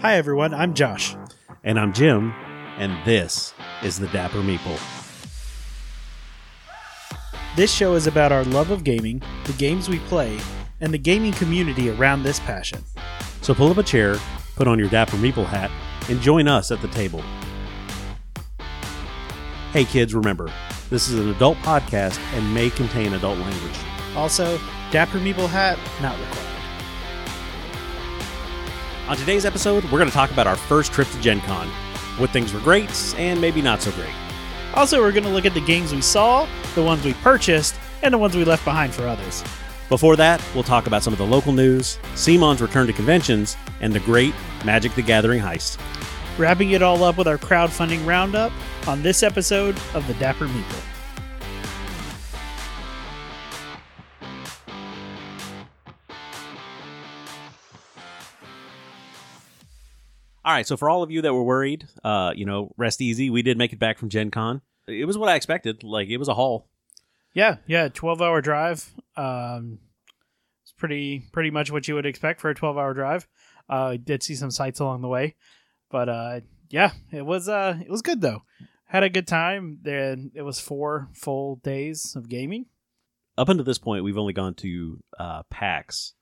Hi, everyone. I'm Josh. And I'm Jim, and this is the Dapper Meeple. This show is about our love of gaming, the games we play, and the gaming community around this passion. So pull up a chair, put on your Dapper Meeple hat, and join us at the table. Hey, kids, remember, this is an adult podcast and may contain adult language. Also, Dapper Meeple hat not required. On today's episode, we're going to talk about our first trip to Gen Con, what things were great and maybe not so great. Also, we're going to look at the games we saw, the ones we purchased, and the ones we left behind for others. Before that, we'll talk about some of the local news, CMON's return to conventions, and the great Magic the Gathering heist. Wrapping it all up with our crowdfunding roundup on this episode of the Dapper Meeple. All right, so for all of you that were worried, uh, you know, rest easy. We did make it back from Gen Con. It was what I expected. Like, it was a haul. Yeah, yeah, 12 hour drive. Um, it's pretty pretty much what you would expect for a 12 hour drive. Uh, did see some sights along the way, but uh, yeah, it was uh, it was good though. Had a good time. Then it was four full days of gaming. Up until this point, we've only gone to uh, PAX,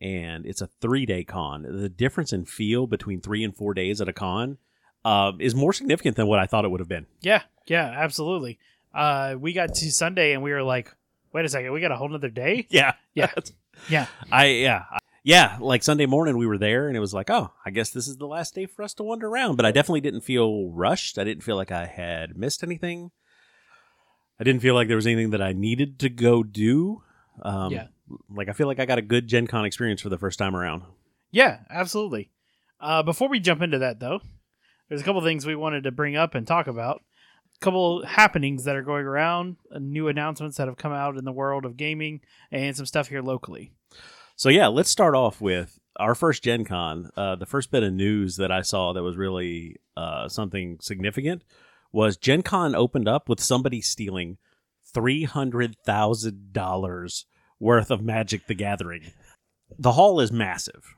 and it's a three day con. The difference in feel between three and four days at a con uh, is more significant than what I thought it would have been. Yeah, yeah, absolutely. Uh, we got to Sunday and we were like, wait a second, we got a whole nother day. Yeah, Yeah. Yeah, I yeah I- yeah. Like Sunday morning, we were there, and it was like, oh, I guess this is the last day for us to wander around. But I definitely didn't feel rushed. I didn't feel like I had missed anything. I didn't feel like there was anything that I needed to go do. Um, Yeah. Like I feel like I got a good Gen Con experience for the first time around. yeah, absolutely. Uh, before we jump into that though, there's a couple things we wanted to bring up and talk about. A couple happenings that are going around, uh, new announcements that have come out in the world of gaming, and some stuff here locally. So yeah, let's start off with our first Gen Con. Uh, the first bit of news that I saw that was really uh, something significant was Gen Con opened up with somebody stealing three hundred thousand dollars worth of Magic the Gathering. The hall is massive,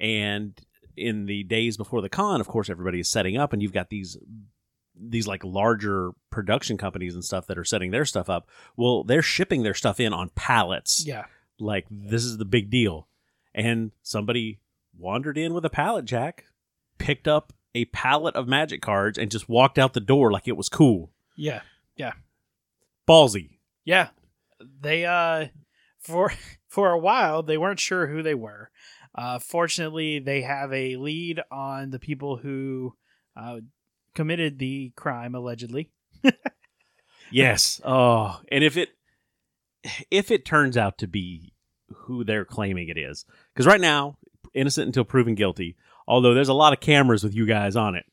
and in the days before the con, of course, everybody is setting up, and you've got these these like larger production companies and stuff that are setting their stuff up. Well, they're shipping their stuff in on pallets Yeah, like this is the big deal and somebody wandered in with a pallet jack picked up a pallet of magic cards and just walked out the door like it was cool Yeah. yeah, ballsy yeah. They uh, for for a while they weren't sure who they were. Uh, fortunately, they have a lead on the people who uh, committed the crime allegedly. yes oh and if it if it turns out to be who they're claiming it is because right now innocent until proven guilty although there's a lot of cameras with you guys on it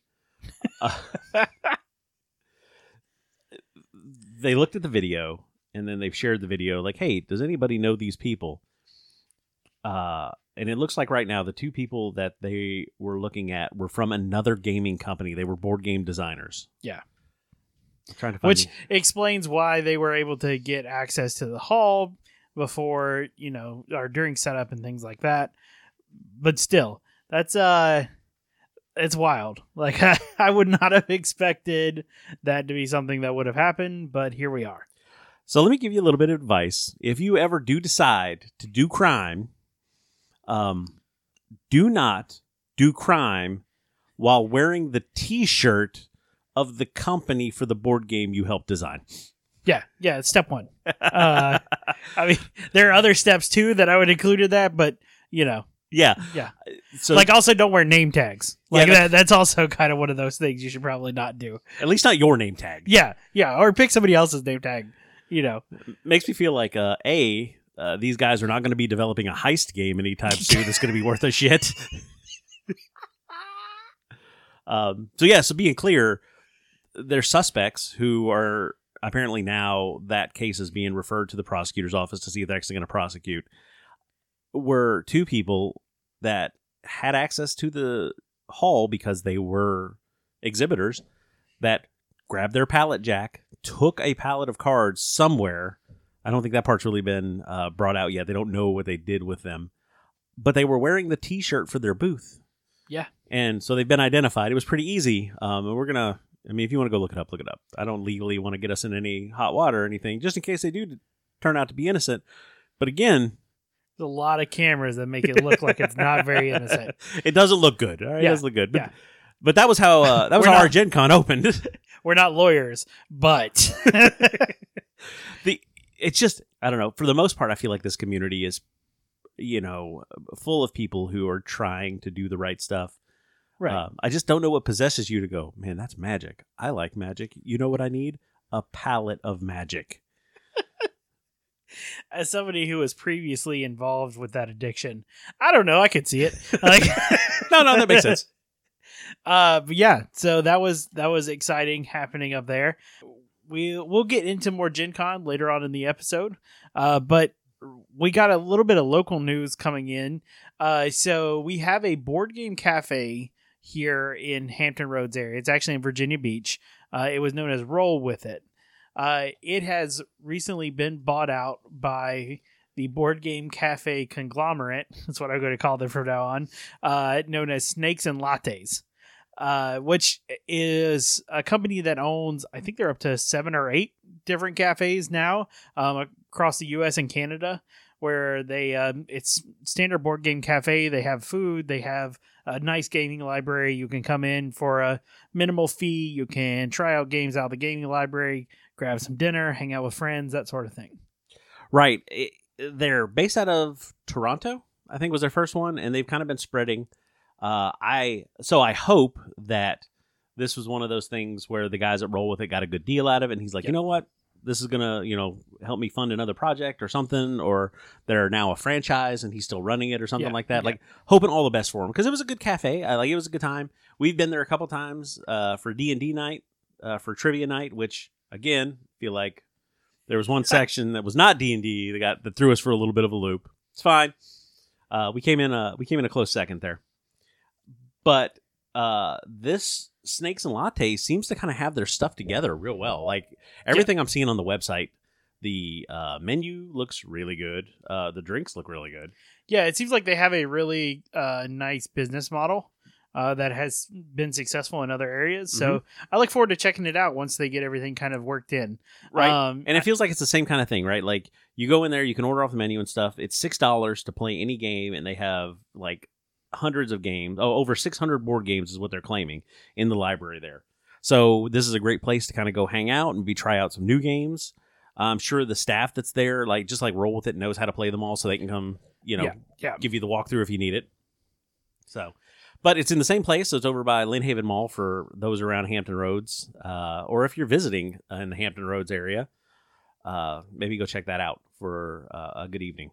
Uh, they looked at the video and then they've shared the video like hey does anybody know these people? Uh and it looks like right now the two people that they were looking at were from another gaming company. They were board game designers. Yeah. I'm trying to find which the- explains why they were able to get access to the hall before you know or during setup and things like that. But still that's uh it's wild like I, I would not have expected that to be something that would have happened but here we are So let me give you a little bit of advice. If you ever do decide to do crime, um, do not do crime while wearing the T-shirt of the company for the board game you helped design. yeah yeah it's step one uh i mean there are other steps too that i would include in that but you know Yeah, Yeah. So like also don't wear name tags like Yeah, that, that's also kind of one of those things you should probably not do at least not your name tag. Yeah, yeah, or pick somebody else's name tag. You know, Makes me feel like uh, a uh, these guys are not going to be developing a heist game anytime soon. that's going to be worth a shit. um, so yeah, so being clear, they're suspects who are apparently now that case is being referred to the prosecutor's office to see if they're actually going to prosecute. Were two people that had access to the hall because they were exhibitors that grabbed their pallet jack, took a pallet of cards somewhere. I don't think that part's really been uh, brought out yet. They don't know what they did with them, but they were wearing the T-shirt for their booth. Yeah. And so they've been identified. It was pretty easy. Um, and we're gonna. I mean, if you want to go look it up, look it up. I don't legally want to get us in any hot water or anything, just in case they do turn out to be innocent. But again, There's a lot of cameras that make it look like it's not very innocent. it doesn't look good. All right, Yeah, it doesn't look good. But, yeah. but that was how uh, that was how our not- Gen Con opened. We're not lawyers, but the it's just I don't know. For the most part, I feel like this community is, you know, full of people who are trying to do the right stuff. right. Um, I just don't know what possesses you to go, man. That's magic. I like magic. You know what I need? A pallet of magic. As somebody who was previously involved with that addiction, I don't know. I could see it. Like, No, no, that makes sense. Uh, but yeah, so that was that was exciting happening up there. We we'll get into more Gen Con later on in the episode. Uh, but we got a little bit of local news coming in. Uh, so we have a board game cafe here in Hampton Roads area. It's actually in Virginia Beach. Uh, it was known as Roll with It. Uh, it has recently been bought out by the board game cafe conglomerate. That's what I'm going to call them from now on. Uh, known as Snakes and Lattes uh, which is a company that owns, I think they're up to seven or eight different cafes now um, across the U.S. and Canada. Where they, um, it's standard board game cafe. They have food. They have a nice gaming library. You can come in for a minimal fee. You can try out games out of the gaming library, grab some dinner, hang out with friends, that sort of thing. Right. It- they're based out of Toronto, I think was their first one, and they've kind of been spreading. Uh, I so I hope that this was one of those things where the guys that roll with it got a good deal out of it, and he's like, Yep. you know what, this is gonna you know help me fund another project or something, or they're now a franchise and he's still running it or something Yeah, like that. yeah. Like hoping all the best for him because it was a good cafe. I like it was a good time. We've been there a couple times uh, for D and D night, uh, for trivia night, which again feel like there was one section that was not D and D that got that threw us for a little bit of a loop. It's fine. Uh, we came in a we came in a close second there, but uh, this Snakes and Lattes seems to kind of have their stuff together real well. Like everything I'm seeing on the website, the uh, menu looks really good. Uh, the drinks look really good. Yeah, it seems like they have a really uh, nice business model uh, that has been successful in other areas. So I look forward to checking it out once they get everything kind of worked in. Right. Um, And it feels like it's the same kind of thing, right? Like you go in there, you can order off the menu and stuff. It's six dollars to play any game, and they have like hundreds of games. Oh, over six hundred board games is what they're claiming in the library there. So this is a great place to kind of go hang out and be try out some new games. I'm sure the staff that's there, like just like roll with it, knows how to play them all, so they can come, you know, Yeah, yeah. give you the walkthrough if you need it. So, but it's in the same place. So it's over by Lynnhaven Mall for those around Hampton Roads, uh, or if you're visiting in the Hampton Roads area, uh, maybe go check that out for uh, a good evening.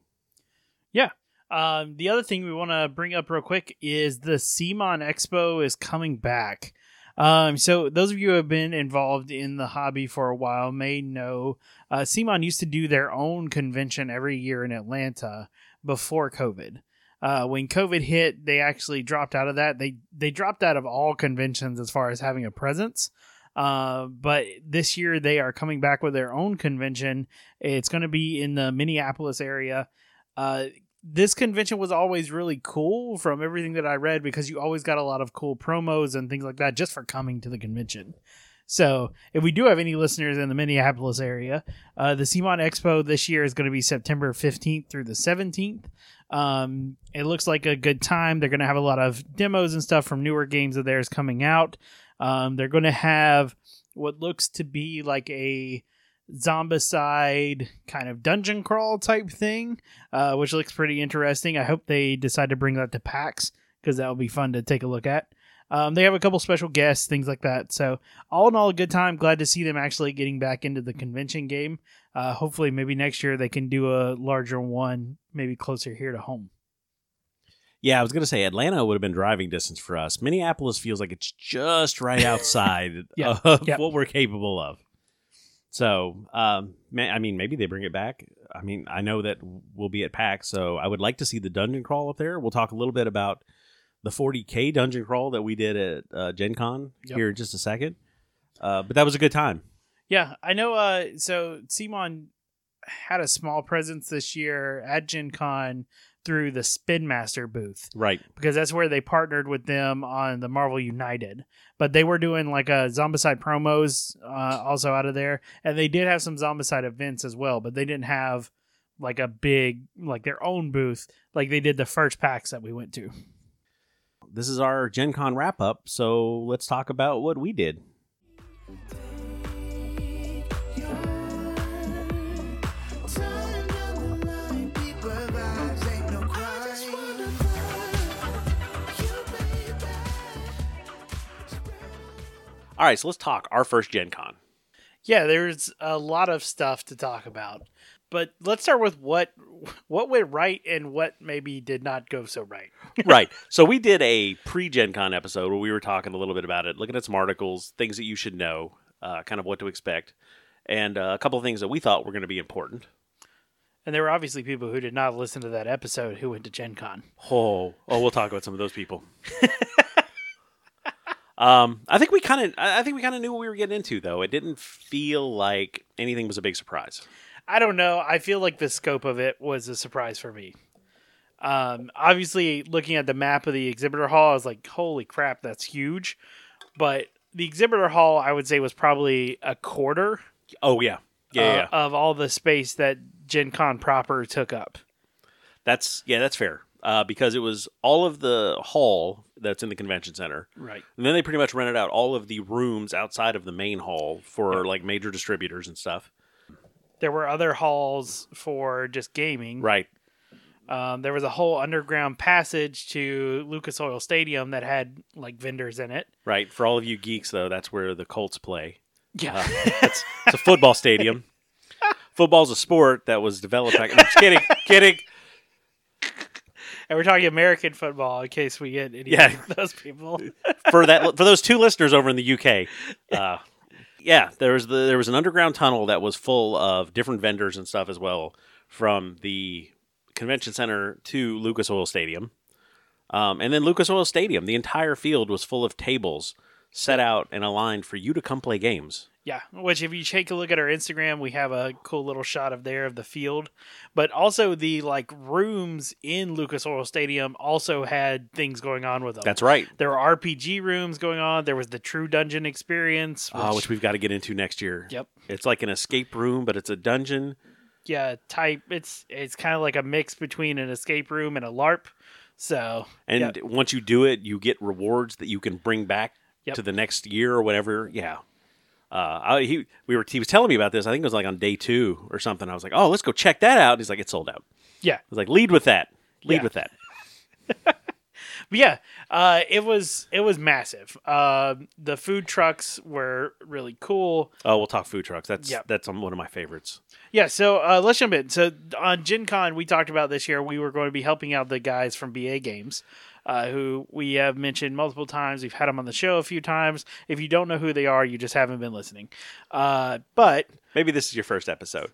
Yeah. Um, the other thing we want to bring up real quick is the CMON Expo is coming back. Um, so those of you who have been involved in the hobby for a while may know uh, CMON used to do their own convention every year in Atlanta before COVID. Uh, when COVID hit, they actually dropped out of that. They they dropped out of all conventions as far as having a presence. Uh, but this year they are coming back with their own convention. It's going to be in the Minneapolis area. Uh, this convention was always really cool from everything that I read because you always got a lot of cool promos and things like that just for coming to the convention. So, if we do have any listeners in the Minneapolis area, uh, the CMON Expo this year is going to be September 15th through the 17th. Um, it looks like a good time. They're going to have a lot of demos and stuff from newer games of theirs coming out. Um, they're going to have what looks to be like a zombicide kind of dungeon crawl type thing, uh, which looks pretty interesting. I hope they decide to bring that to PAX because that will be fun to take a look at. Um, they have a couple special guests, things like that. So, all in all, a good time. Glad to see them actually getting back into the convention game. Uh, hopefully, maybe next year they can do a larger one, maybe closer here to home. Yeah, I was gonna say Atlanta would have been driving distance for us. Minneapolis feels like it's just right outside Yeah, of yeah. what we're capable of. So, um, I mean, maybe they bring it back. I mean, I know that we'll be at PAX, so I would like to see the dungeon crawl up there. We'll talk a little bit about the 40k dungeon crawl that we did at uh, Gen Con Yep. here in just a second. Uh, but that was a good time. Yeah, I know. Uh, so CMON had a small presence this year at Gen Con through the Spin Master booth Right. because that's where they partnered with them on the Marvel United. But they were doing like a Zombicide promos uh, also out of there, and they did have some Zombicide events as well. But they didn't have like a big like their own booth like they did the first PAX that we went to. This is our Gen Con wrap up, so let's talk about what we did. All right, so let's talk our first Gen Con. Yeah, there's a lot of stuff to talk about. But let's start with what what went right and what maybe did not go so right. right. So we did a pre Gen Con episode where we were talking a little bit about it, looking at some articles, things that you should know, uh, kind of what to expect, and uh, a couple of things that we thought were going to be important. And there were obviously people who did not listen to that episode who went to Gen Con. Oh, oh, we'll talk about some of those people. um, I think we kind of, I think we kind of knew what we were getting into, though. It didn't feel like anything was a big surprise. I don't know. I feel like the scope of it was a surprise for me. Um, obviously, looking at the map of the exhibitor hall, I was like, "Holy crap, that's huge!" But the exhibitor hall, I would say, was probably a quarter Oh yeah, yeah, uh, yeah. of all the space that Gen Con proper took up. That's yeah, that's fair. Uh, because it was all of the hall that's in the convention center, Right. and then they pretty much rented out all of the rooms outside of the main hall for like major distributors and stuff. There were other halls for just gaming. Right. Um, there was a whole underground passage to Lucas Oil Stadium that had like vendors in it. Right. For all of you geeks, though, that's where the Colts play. Yeah. Uh, it's, it's a football stadium. Football's a sport that was developed back. No, just kidding. kidding. And we're talking American football in case we get any Yeah. of those people. For that, for those two listeners over in the UK, uh, yeah, there was the there was an underground tunnel that was full of different vendors and stuff as well from the convention center to Lucas Oil Stadium, um, and then Lucas Oil Stadium. The entire field was full of tables set out and aligned for you to come play games. Yeah, which if you take a look at our Instagram, we have a cool little shot of there of the field, but also the like rooms in Lucas Oil Stadium also had things going on with them. That's right. there were RPG rooms going on. There was the True Dungeon experience. Which, Uh, which we've got to get into next year. Yep. It's like an escape room, but it's a dungeon. yeah, type. It's it's kind of like a mix between an escape room and a LARP. So And Yep. once you do it, you get rewards that you can bring back Yep. to the next year or whatever. Yeah. Uh, I, he we were he was telling me about this. I think it was like on day two or something. I was like, oh, let's go check that out. And he's like, it's sold out. yeah, I was like, lead with that. Lead Yeah. with that. But yeah, uh, it was it was massive. Uh, the food trucks were really cool. Oh, we'll talk food trucks. That's Yep. that's um, one of my favorites. Yeah, so uh, let's jump in. So on Gen Con, we talked about this year, we were going to be helping out the guys from BA Games, uh, who we have mentioned multiple times. We've had them on the show a few times. If you don't know who they are, you just haven't been listening. Uh, but Maybe this is your first episode.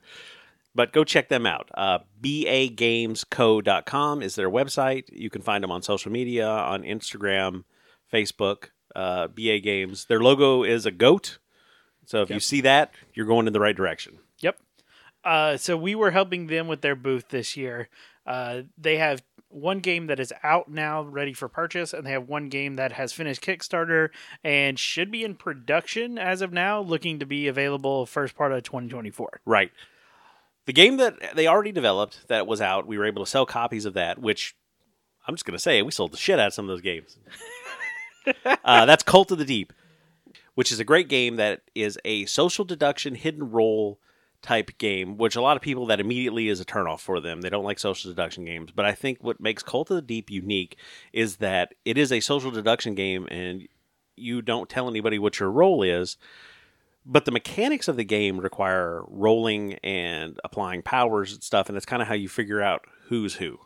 But go check them out. Uh, BAGamesCo.com is their website. You can find them on social media, on Instagram, Facebook, uh, BA Games. Their logo is a goat. So if you see that, you're going in the right direction. Yep. Uh, so we were helping them with their booth this year. Uh, they have one game that is out now, ready for purchase, and they have one game that has finished Kickstarter and should be in production as of now, looking to be available first part of 2024. Right. The game that they already developed that was out, we were able to sell copies of that, which I'm just going to say, we sold the shit out of some of those games. uh, that's Cult of the Deep, which is a great game that is a social deduction hidden role type game, which a lot of people that immediately is a turnoff for them. They don't like social deduction games. But I think what makes Cult of the Deep unique is that it is a social deduction game and you don't tell anybody what your role is but the mechanics of the game require rolling and applying powers and stuff, and that's kind of how you figure out who's who.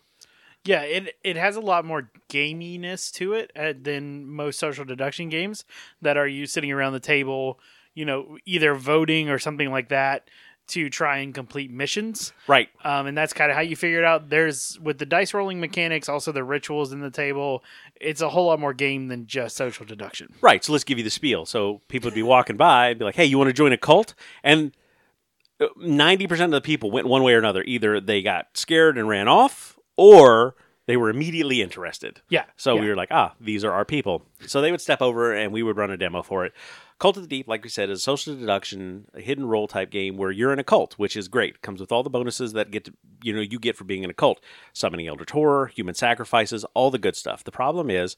Yeah, it it has a lot more gaminess to it uh, than most social deduction games that are you sitting around the table, you know, either voting or something like that to try and complete missions. Right. Um, and that's kind of how you figure it out. There's with the dice rolling mechanics, also the rituals in the table. It's a whole lot more game than just social deduction. Right. So let's give you the spiel. So people would be walking by and be like, hey, you want to join a cult? And uh, 90% of the people went one way or another. Either they got scared and ran off, or they were immediately interested. Yeah. So yeah. we were like, ah, these are our people. So they would step over and we would run a demo for it. Cult of the Deep, like we said, is a social deduction, a hidden role type game where you're in a cult, which is great. Comes with all the bonuses that get to, you know you get for being in a cult, summoning elder horror, human sacrifices, all the good stuff. The problem is,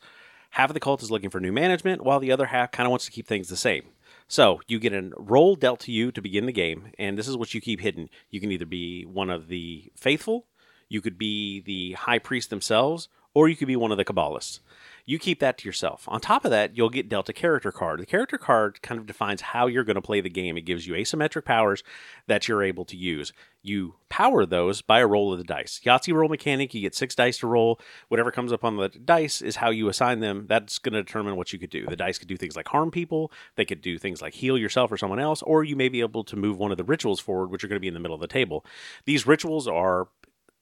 half of the cult is looking for new management, while the other half kind of wants to keep things the same. So you get a role dealt to you to begin the game, and this is what you keep hidden. You can either be one of the faithful, you could be the high priest themselves, or you could be one of the Kabbalists. You keep that to yourself. On top of that, you'll get dealt a character card. The character card kind of defines how you're going to play the game. It gives you asymmetric powers that you're able to use. You power those by a roll of the dice. Yahtzee roll mechanic, you get six dice to roll. Whatever comes up on the dice is how you assign them. That's going to determine what you could do. The dice could do things like harm people, they could do things like heal yourself or someone else, or you may be able to move one of the rituals forward, which are going to be in the middle of the table. These rituals are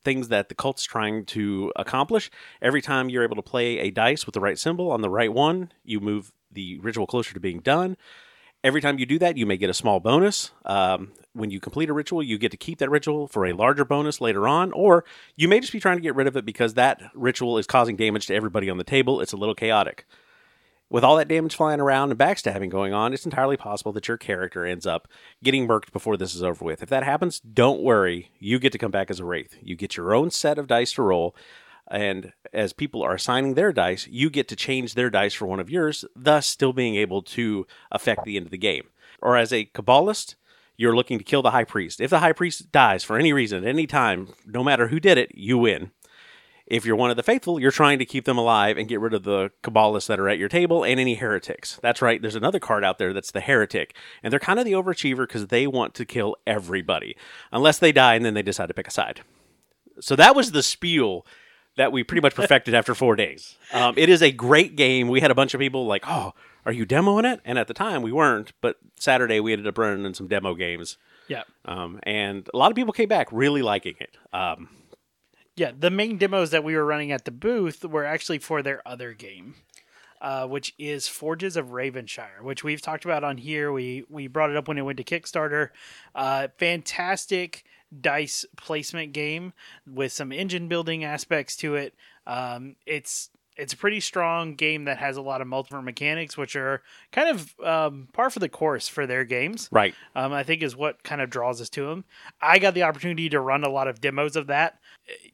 things that the cult's trying to accomplish. Every time you're able to play a dice with the right symbol on the right one, you move the ritual closer to being done. Every time you do that, you may get a small bonus. Um, when you complete a ritual, you get to keep that ritual for a larger bonus later on, or you may just be trying to get rid of it because that ritual is causing damage to everybody on the table. It's a little chaotic. With all that damage flying around and backstabbing going on, it's entirely possible that your character ends up getting murked before this is over with. If that happens, don't worry. You get to come back as a Wraith. You get your own set of dice to roll, and as people are assigning their dice, you get to change their dice for one of yours, thus still being able to affect the end of the game. Or as a Kabbalist, you're looking to kill the High Priest. If the High Priest dies for any reason at any time, no matter who did it, you win. If you're one of the faithful, you're trying to keep them alive and get rid of the Kabbalists that are at your table and any heretics. That's right, there's another card out there that's the heretic. And they're kind of the overachiever because they want to kill everybody, unless they die and then they decide to pick a side. So that was the spiel that we pretty much perfected after four days. Um, it is a great game. We had a bunch of people like, oh, are you demoing it? And at the time, we weren't. But Saturday, we ended up running in some demo games. Yeah. Um, and a lot of people came back really liking it. Um, Yeah, the main demos that we were running at the booth were actually for their other game, uh, which is Forges of Ravenshire, which we've talked about on here. We we brought it up when it went to Kickstarter. Uh, fantastic dice placement game with some engine building aspects to it. Um, it's it's a pretty strong game that has a lot of multiple mechanics, which are kind of um, par for the course for their games right. um, I think is what kind of draws us to them. I got the opportunity to run a lot of demos of that.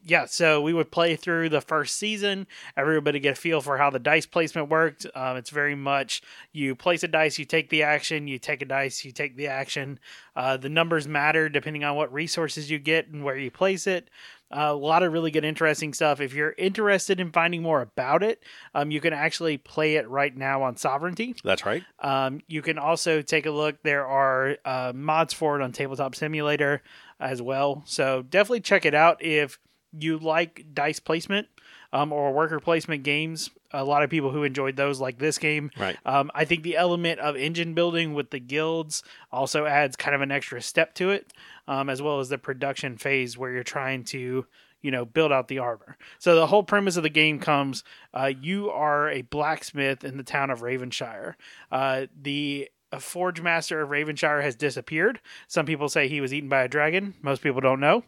Yeah, so we would play through the first season. Everybody get a feel for how the dice placement worked. Um, it's very much you place a dice, you take the action, you take a dice, you take the action. Uh, the numbers matter depending on what resources you get and where you place it. Uh, a lot of really good, interesting stuff. If you're interested in finding more about it, um, you can actually play it right now on Sovereignty. That's right. Um, you can also take a look. There are uh, mods for it on Tabletop Simulator as well. So definitely check it out if you like dice placement um, or worker placement games. A lot of people who enjoyed those like this game. Right. Um, I think the element of engine building with the guilds also adds kind of an extra step to it, um, as well as the production phase where you're trying to, you know, build out the armor. So the whole premise of the game comes: uh, you are a blacksmith in the town of Ravenshire. Uh, the forge master of Ravenshire has disappeared. Some people say he was eaten by a dragon. Most people don't know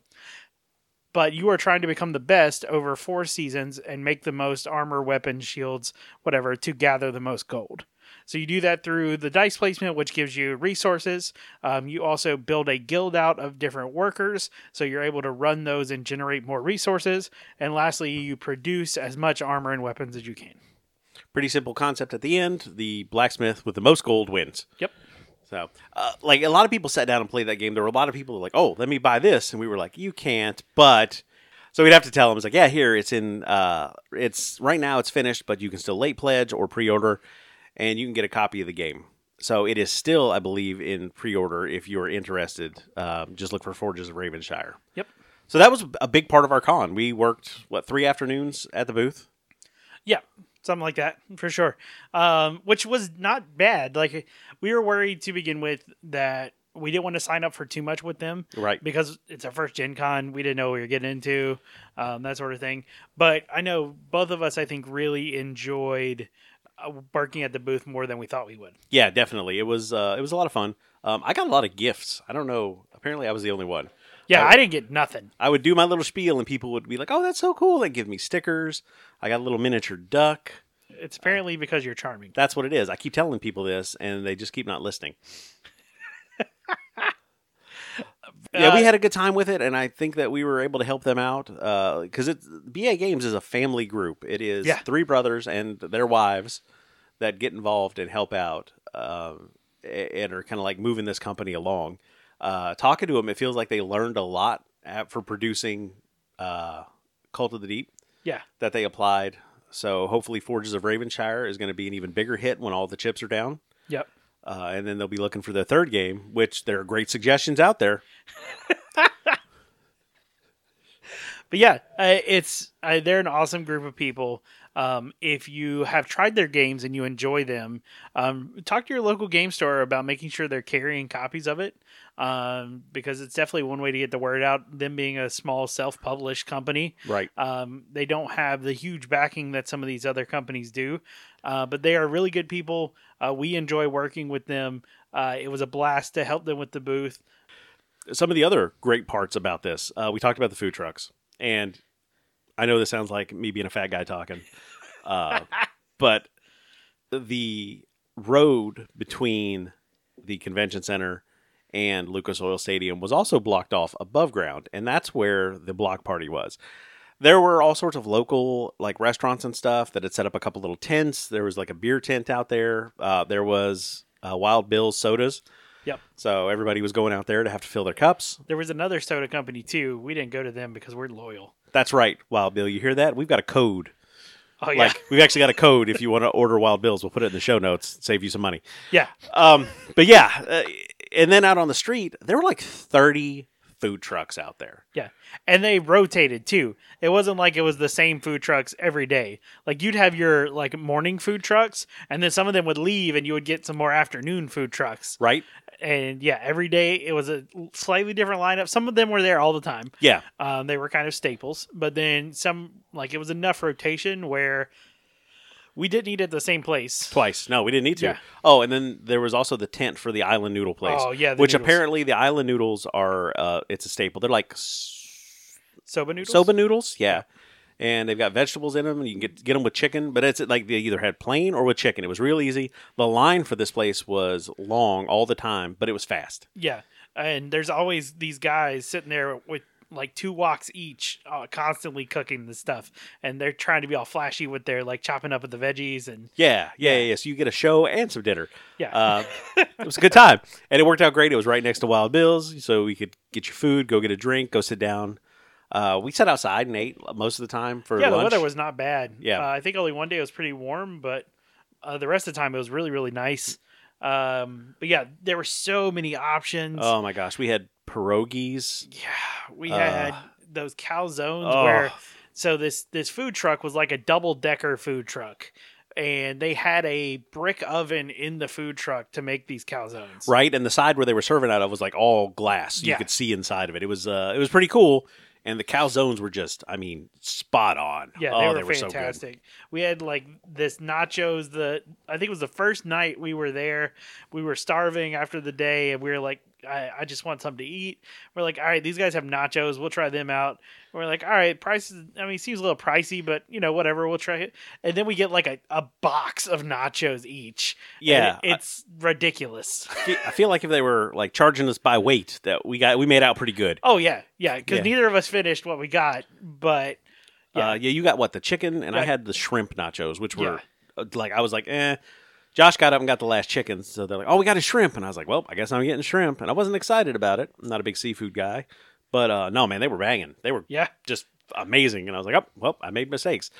but you are trying to become the best over four seasons and make the most armor, weapons, shields, whatever, to gather the most gold. So you do that through the dice placement, which gives you resources. Um, you also build a guild out of different workers, so you're able to run those and generate more resources. And lastly, you produce as much armor and weapons as you can. Pretty simple concept at the end. The blacksmith with the most gold wins. Yep. So, uh, like a lot of people sat down and played that game. There were a lot of people who were like, "Oh, let me buy this," and we were like, "You can't." But so we'd have to tell them, "It's like, yeah, here it's in. Uh, it's right now. It's finished, but you can still late pledge or pre-order, and you can get a copy of the game." So it is still, I believe, in pre-order if you're interested. Um, just look for Forges of Ravenshire. Yep. So that was a big part of our con. We worked what three afternoons at the booth. Yeah, something like that for sure. Um, which was not bad. Like we were worried to begin with that we didn't want to sign up for too much with them, Right. Because it's our first Gen Con, we didn't know what we were getting into, um, that sort of thing. But I know both of us, I think, really enjoyed uh, working at the booth more than we thought we would. Yeah, definitely. It was uh, it was a lot of fun. Um, I got a lot of gifts. I don't know. Apparently, I was the only one. Yeah, I- I didn't get nothing. I would do my little spiel, and people would be like, "Oh, that's so cool!" They give me stickers. I got a little miniature duck. It's apparently because you're charming. That's what it is. I keep telling people this, and they just keep not listening. yeah, we Uh, had a good time with it, and I think that we were able to help them out because it's BA Games is a family group. It is Yeah. three brothers and their wives that get involved and help out, um, and are kind of like moving this company along. Uh, talking to them, it feels like they learned a lot at, for producing uh, Cult of the Deep Yeah. that they applied. So hopefully, Forges of Ravenshire is going to be an even bigger hit when all the chips are down. Yep. Uh, and then they'll be looking for their third game, which there are great suggestions out there. But yeah, uh, it's uh, they're an awesome group of people. Um, if you have tried their games and you enjoy them, um, talk to your local game store about making sure they're carrying copies of it, um, because it's definitely one way to get the word out. Them being a small self-published company, Right. um, they don't have the huge backing that some of these other companies do, uh, but they are really good people. Uh, we enjoy working with them. Uh, it was a blast to help them with the booth. Some of the other great parts about this, uh, we talked about the food trucks, and I know this sounds like me being a fat guy talking, uh, but the road between the convention center and Lucas Oil Stadium was also blocked off above ground, and that's where the block party was. There were all sorts of local like restaurants and stuff that had set up a couple little tents. There was like a beer tent out there. Uh, there was uh, Wild Bill's sodas. Yep. So everybody was going out there to have to fill their cups. There was another soda company too. We didn't go to them because we're loyal. That's right, Wild Bill. You hear that? We've got a code. Oh yeah, Like we've actually got a code. If you want to order Wild Bills, we'll put it in the show notes. Save you some money. yeah. Um, but yeah, uh, and then out on the street, there were like thirty food trucks out there. Yeah. And they rotated too. It wasn't like it was the same food trucks every day. Like you'd have your like morning food trucks and then some of them would leave and you would get some more afternoon food trucks. Right? And yeah, every day it was a slightly different lineup. Some of them were there all the time. Yeah. Um, they were kind of staples, but then some like it was enough rotation where we didn't eat at the same place. Twice. No, we didn't need to. Yeah. Oh, and then there was also the tent for the island noodle place. Oh, yeah, the which noodles. apparently the island noodles are uh, it's a staple. They're like s- Soba noodles. soba noodles. Yeah. And they've got vegetables in them, and you can get get them with chicken. But it's like they either had plain or with chicken. It was real easy. The line for this place was long all the time, but it was fast. Yeah, and there's always these guys sitting there with like two woks each, uh, constantly cooking the stuff, and they're trying to be all flashy with their like chopping up of the veggies and Yeah, yeah, yeah. yeah. So you get a show and some dinner. yeah, Uh, it was a good time, and it worked out great. It was right next to Wild Bill's, so we could get your food, go get a drink, go sit down. Uh, we sat outside and ate most of the time for yeah. lunch. The weather was not bad. Yeah. uh, I think only one day it was pretty warm, but uh, the rest of the time it was really really nice. Um, but yeah, there were so many options. Oh my gosh, we had pierogies. yeah, we uh, had those calzones Oh, where so this this food truck was like a double decker food truck and they had a brick oven in the food truck to make these calzones right, and the side where they were serving out of was like all glass. You could see inside of it. It was uh, it was pretty cool. And the calzones were just, I mean, spot on. yeah oh, they were so good. fantastic we had like this nachos the i think it was the first night we were there we were starving after the day and we were like I, I just want something to eat. We're like, all right, these guys have nachos. We'll try them out. We're like, all right, prices. I mean, seems a little pricey, but you know, whatever. We'll try it. And then we get like a, a box of nachos each. Yeah, it- it's ridiculous. I feel- I feel like if they were like charging us by weight, that we got we made out pretty good. Oh yeah, yeah. Because Yeah. neither of us finished what we got, but Yeah, Yeah. uh, yeah. You got what the chicken, and I had the shrimp nachos, which were uh, like I was like, eh. Josh got up and got the last chicken, so they're like, "Oh, we got a shrimp," and I was like, "Well, I guess I'm getting shrimp," and I wasn't excited about it. I'm not a big seafood guy, but uh, no, man, they were banging. They were yeah, just amazing, and I was like, "Oh, well, I made mistakes."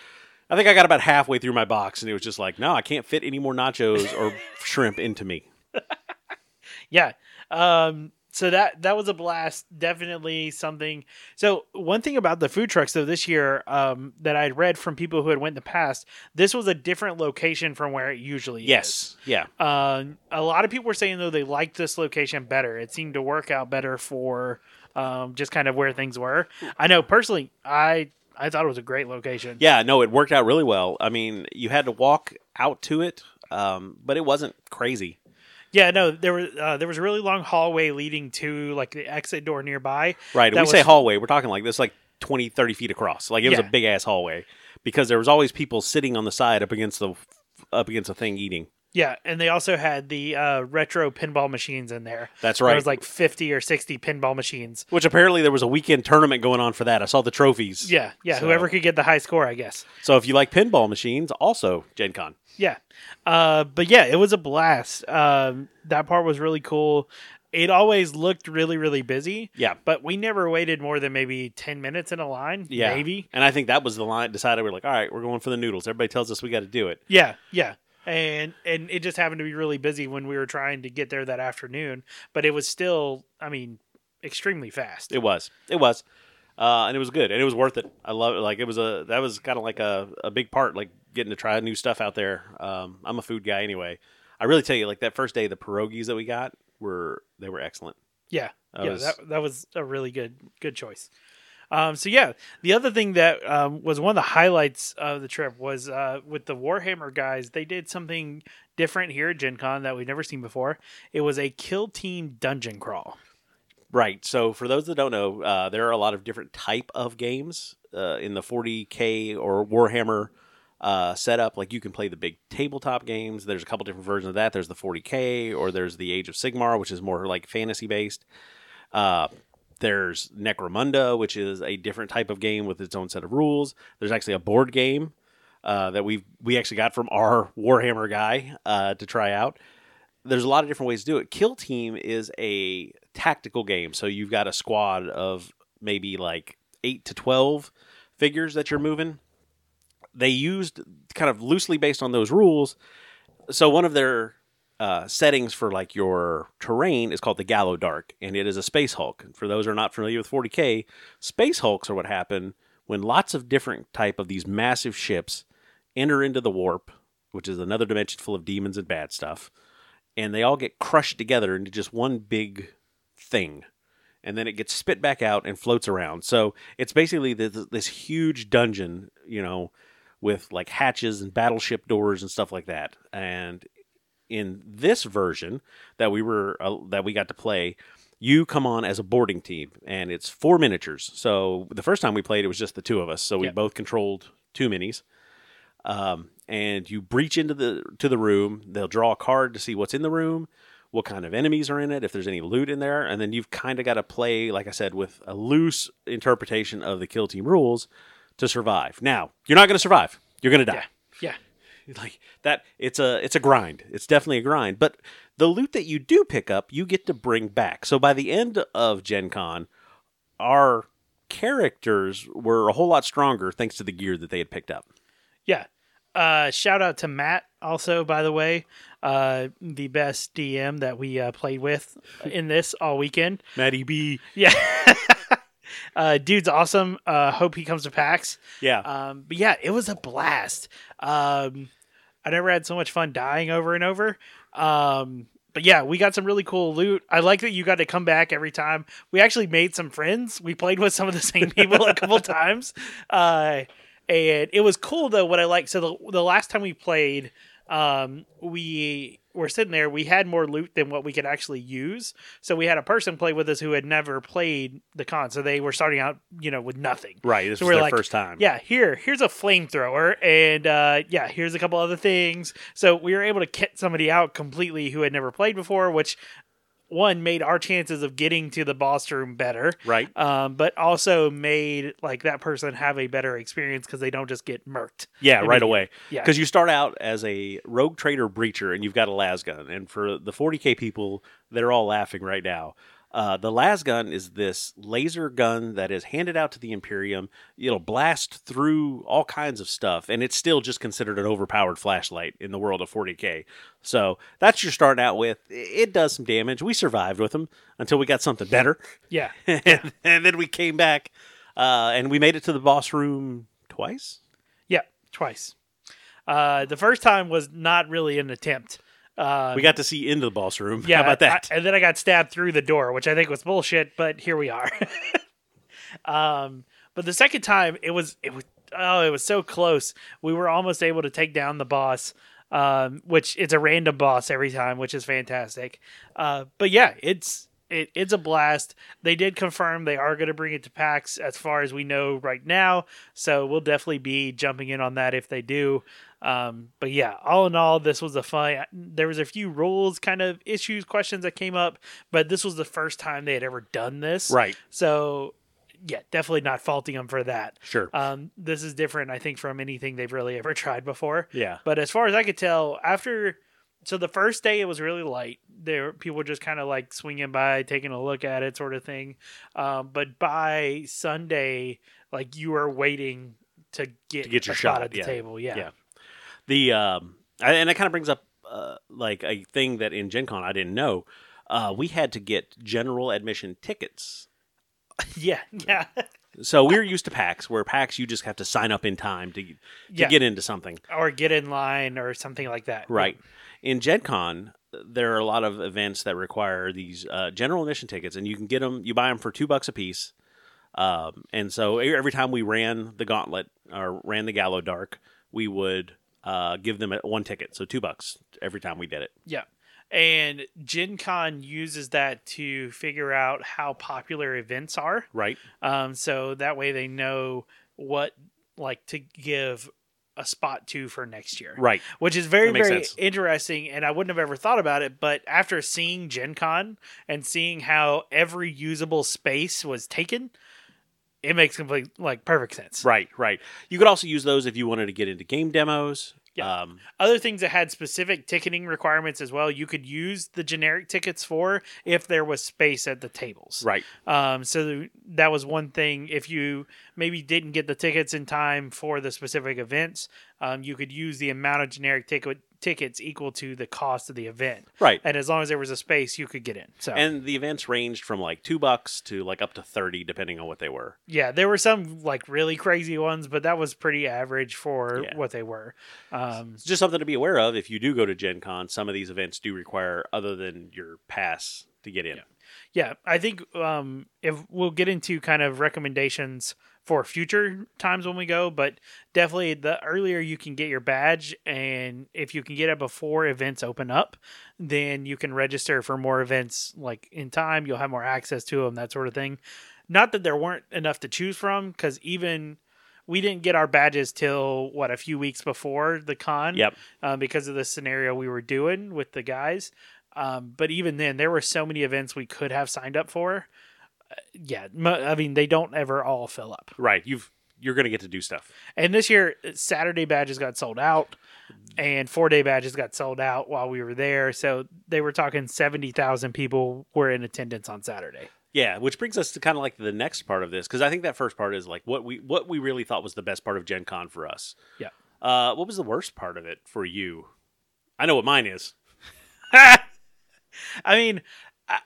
I think I got about halfway through my box, and it was just like, "No, I can't fit any more nachos or shrimp into me." yeah. Um, so that that was a blast. Definitely something. So one thing about the food trucks though this year um, that I'd read from people who had went in the past, this was a different location from where it usually is. Yes, yeah, Um, a lot of people were saying though they liked this location better. It seemed to work out better for um, just kind of where things were. I know personally, I I thought it was a great location. yeah. No, it worked out really well. I mean, you had to walk out to it, um, but it wasn't crazy. Yeah, no, there was uh, there was a really long hallway leading to like the exit door nearby. Right. That we say hallway. We're talking like this, like 20, 30 feet across. Like it was Yeah. a big ass hallway because there was always people sitting on the side up against the up against the thing eating. Yeah, and they also had the uh, retro pinball machines in there. That's right. There was like fifty or sixty pinball machines. Which apparently there was a weekend tournament going on for that. I saw the trophies. Yeah, yeah. So- Whoever could get the high score, I guess. So if you like pinball machines, also Gen Con. Yeah, uh, but yeah, it was a blast. Um, that part was really cool. It always looked really, really busy. Yeah. but we never waited more than maybe ten minutes in a line. Yeah. maybe. And I think that was the line decided we're like, all right, we're going for the noodles. Everybody tells us we got to do it. Yeah, yeah. And and it just happened to be really busy when we were trying to get there that afternoon, but it was still, I mean, extremely fast. It was. It was. Uh, and it was good, and it was worth it. I love it. Like it was a that was kind of like a, a big part, like getting to try new stuff out there. Um, I'm a food guy anyway. I really tell you, like that first day, the pierogies that we got were they were excellent. Yeah, That yeah, was- that that was a really good good choice. Um, so yeah, the other thing that um, was one of the highlights of the trip was uh, with the Warhammer guys. They did something different here at Gen Con that we've never seen before. It was a kill team dungeon crawl. Right. So for those that don't know, uh, there are a lot of different type of games uh, in the 40k or Warhammer uh, setup. Like you can play the big tabletop games. There's a couple different versions of that. There's the 40k, or there's the Age of Sigmar, which is more like fantasy based. Uh, there's Necromunda, which is a different type of game with its own set of rules. There's actually a board game uh, that we we actually got from our Warhammer guy uh, to try out there's a lot of different ways to do it. Kill Team is a tactical game, so you've got a squad of maybe like eight to twelve figures that you're moving. They used kind of loosely based on those rules. So one of their uh, settings for like your terrain is called the Gallowdark, and it is a space Hulk. For those who are not familiar with 40k, space Hulks are what happen when lots of different type of these massive ships enter into the warp, which is another dimension full of demons and bad stuff and they all get crushed together into just one big thing. And then it gets spit back out and floats around. So it's basically this, this huge dungeon you know with like hatches and battleship doors and stuff like that. And in this version that we were uh, that we got to play you come on as a boarding team and it's four miniatures so the first time we played it was just the two of us so we Yep. both controlled two minis um, and you breach into the to the room. They'll draw a card to see what's in the room, what kind of enemies are in it, if there's any loot in there, and then you've kind of got to play, like I said, with a loose interpretation of the kill team rules to survive. Now, you're not going to survive. You're going to die. Yeah, Like that, it's a it's a grind. It's definitely a grind. But the loot that you do pick up, you get to bring back. So by the end of Gen Con, our characters were a whole lot stronger thanks to the gear that they had picked up. yeah. Uh, shout out to Matt, also by the way, uh, the best DM that we uh, played with in this all weekend. Maddie B. Yeah. uh, dude's awesome. Uh, hope he comes to PAX. Yeah. Um, but yeah, it was a blast. Um, I never had so much fun dying over and over. Um, but yeah, we got some really cool loot. I like that you got to come back every time. We actually made some friends. We played with some of the same people a couple times. Uh, and it was cool though. What I like, so the the last time we played, um, we were sitting there. We had more loot than what we could actually use. So we had a person play with us who had never played the con. So they were starting out, you know, with nothing. Right. This So was their like, first time. Yeah, here, here's a flamethrower, and uh, yeah, here's a couple other things. So we were able to kit somebody out completely who had never played before, which one made our chances of getting to the boss room better, Right. um, but also made like that person have a better experience because they don't just get murked. Yeah, right away. Yeah. Because you start out as a rogue trader breacher and you've got a las gun. And for the 40k people, they're all laughing right now. Uh, the las gun is this laser gun that is handed out to the Imperium. It'll blast through all kinds of stuff, and it's still just considered an overpowered flashlight in the world of 40k. So that's you're starting out with. It does some damage. We survived with them until we got something better. Yeah, and, and then we came back uh, and we made it to the boss room twice. yeah, twice. Uh, the first time was not really an attempt. Uh, We got to see into the boss room. Yeah, How about that? I- and then I got stabbed through the door, which I think was bullshit, but here we are. um, but the second time, it was it was oh, it was so close. We were almost able to take down the boss. um, which it's a random boss every time, which is fantastic. Uh, but yeah, it's it, it's a blast. They did confirm they are going to bring it to PAX as far as we know right now. So we'll definitely be jumping in on that if they do. Um, but yeah, all in all, this was a fun. There was a few rules kind of issues, questions that came up, but this was the first time they had ever done this. Right. So yeah, definitely not faulting them for that. Sure. Um, this is different, I think, from anything they've really ever tried before. yeah. But as far as I could tell, after so the first day it was really light. There people were just kind of like swinging by, taking a look at it, sort of thing. Um, but by Sunday, like you were waiting to get, To get your a spot shot, at the yeah. table. Yeah. Yeah. The um, I- and that kind of brings up uh, like a thing that in Gen Con I didn't know. Uh, we had to get general admission tickets. yeah, yeah, So we're used to PAX, where PAX you just have to sign up in time to to Yeah. get into something. or get in line or something like that. Right. In Gen Con, there are a lot of events that require these uh, general admission tickets, and you can get them. You buy them for two bucks a piece. Um, and so every time we ran the gauntlet or ran the Gallowdark, we would uh, give them one ticket, so two bucks every time we did it. Yeah. And Gen Con uses that to figure out how popular events are. Right. Um, so that way they know what like to give a spot to for next year. Right. Which is very, very sense. interesting. And I wouldn't have ever thought about it, but after seeing Gen Con and seeing how every usable space was taken, it makes complete like perfect sense. Right. Right. You could also use those if you wanted to get into game demos. Yeah. Um, Other things that had specific ticketing requirements as well, you could use the generic tickets for if there was space at the tables. right. Um, so that was one thing. If you maybe didn't get the tickets in time for the specific events, um, you could use the amount of generic ticket tickets equal to the cost of the event. Right. And as long as there was a space, you could get in. So And the events ranged from like two bucks to like up to thirty, depending on what they were. yeah, there were some like really crazy ones, but that was pretty average for Yeah. what they were. Um, It's just something to be aware of if you do go to Gen Con. Some of these events do require other than your pass to get in. Yeah. Yeah, I think um, if we'll get into kind of recommendations for future times when we go, but definitely the earlier you can get your badge, and if you can get it before events open up, then you can register for more events like in time. You'll have more access to them, that sort of thing. Not that there weren't enough to choose from, because even we didn't get our badges till what a few weeks before the con Yep. uh, because of the scenario we were doing with the guys. Um, but even then, there were so many events we could have signed up for. Uh, yeah, I mean, they don't ever all fill up. Right. You've you're gonna get to do stuff. And this year, Saturday badges got sold out, and four day badges got sold out while we were there. So they were talking seventy thousand people were in attendance on Saturday. Yeah, which brings us to kind of like the next part of this because I think that first part is like what we what we really thought was the best part of Gen Con for us. Yeah. Uh, what was the worst part of it for you? I know what mine is. I mean, I,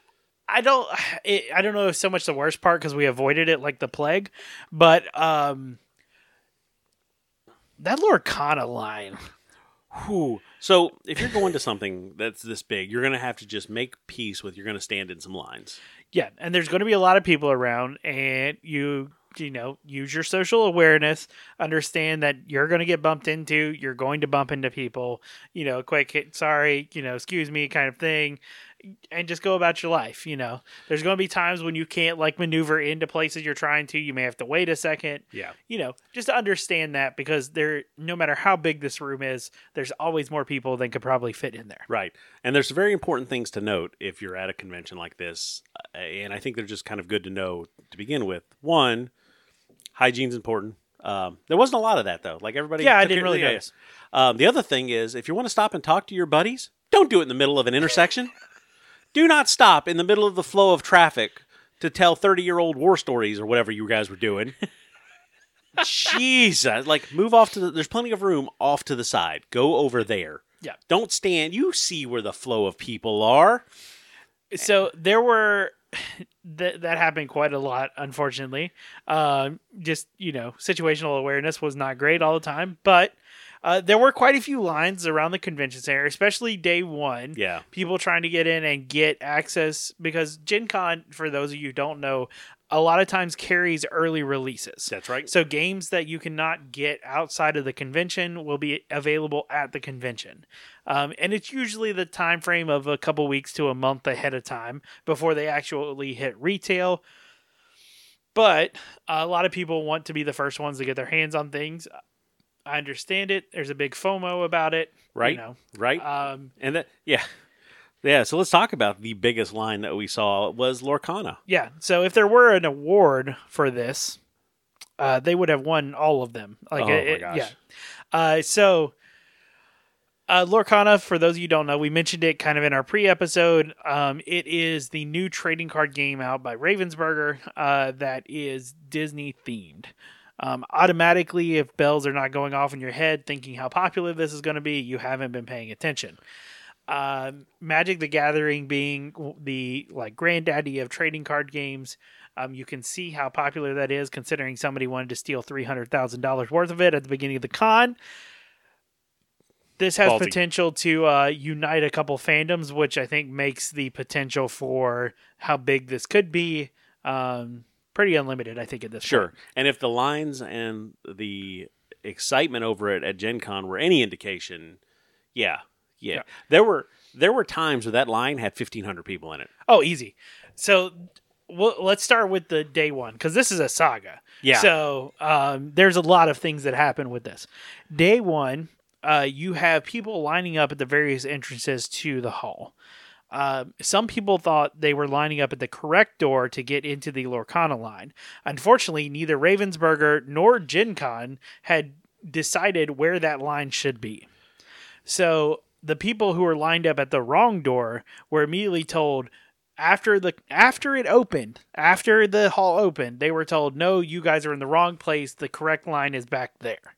I don't, it, I don't know if so much the worst part because we avoided it like the plague, but um, that Lorcana line. Whew. So if you're going to something that's this big, you're gonna have to just make peace with. You're gonna stand in some lines. Yeah, and there's going to be a lot of people around, and you you know use your social awareness. Understand that you're going to get bumped into. You're going to bump into people. You know, quick sorry, you know, excuse me, kind of thing, and just go about your life. You know, there's going to be times when you can't like maneuver into places you're trying to. You may have to wait a second. Yeah. You know, just to understand that because there, no matter how big this room is, there's always more people than could probably fit in there. Right. And there's very important things to note if you're at a convention like this. uh, And I think they're just kind of good to know to begin with. One, hygiene's important. Um, there wasn't a lot of that, though. Like everybody. Yeah, I didn't really yeah, notice. Um, the other thing is if you want to stop and talk to your buddies, don't do it in the middle of an intersection. do not stop in the middle of the flow of traffic to tell 30 year old war stories or whatever you guys were doing. Jesus. Like, move off to the. There's plenty of room off to the side. Go over there. Yeah. Don't stand. You see where the flow of people are. so there were that that happened quite a lot unfortunately um just you know situational awareness was not great all the time but uh, there were quite a few lines around the convention center especially day one Yeah. people trying to get in and get access because gen con for those of you who don't know a lot of times carries early releases. That's right. So games that you cannot get outside of the convention will be available at the convention, um, and it's usually the time frame of a couple weeks to a month ahead of time before they actually hit retail. But a lot of people want to be the first ones to get their hands on things. I understand it. There's a big FOMO about it, Right. You know, Right. um, and that, yeah. Yeah, so let's talk about the biggest line that we saw was Lorcana. Yeah. So if there were an award for this, uh, they would have won all of them. Like, Oh, my gosh. yeah. Uh, so, uh, Lorcana, for those of you who don't know, we mentioned it kind of in our pre-episode. Um, it is the new trading card game out by Ravensburger uh, that is Disney themed. Um, automatically, if bells are not going off in your head, thinking how popular this is going to be, you haven't been paying attention. Um, Magic the Gathering being the like granddaddy of trading card games, um, you can see how popular that is, considering somebody wanted to steal three hundred thousand dollars worth of it at the beginning of the con. This has Ballsy. potential to uh, unite a couple fandoms, which I think makes the potential for how big this could be um, pretty unlimited. I think at this Sure. point. And if the lines and the excitement over it at Gen Con were any indication, yeah, yeah. Yeah. There were there were times where that line had 1500 people in it. Oh, easy. So well, let's start with the day one because this is a saga. Yeah. So um, there's a lot of things that happen with this. Day one, uh, you have people lining up at the various entrances to the hall. Uh, some people thought they were lining up at the correct door to get into the Lorcana line. Unfortunately, neither Ravensburger nor Gen Con had decided where that line should be. So the people who were lined up at the wrong door were immediately told after the after it opened, after the hall opened, they were told, "No, you guys are in the wrong place. The correct line is back there."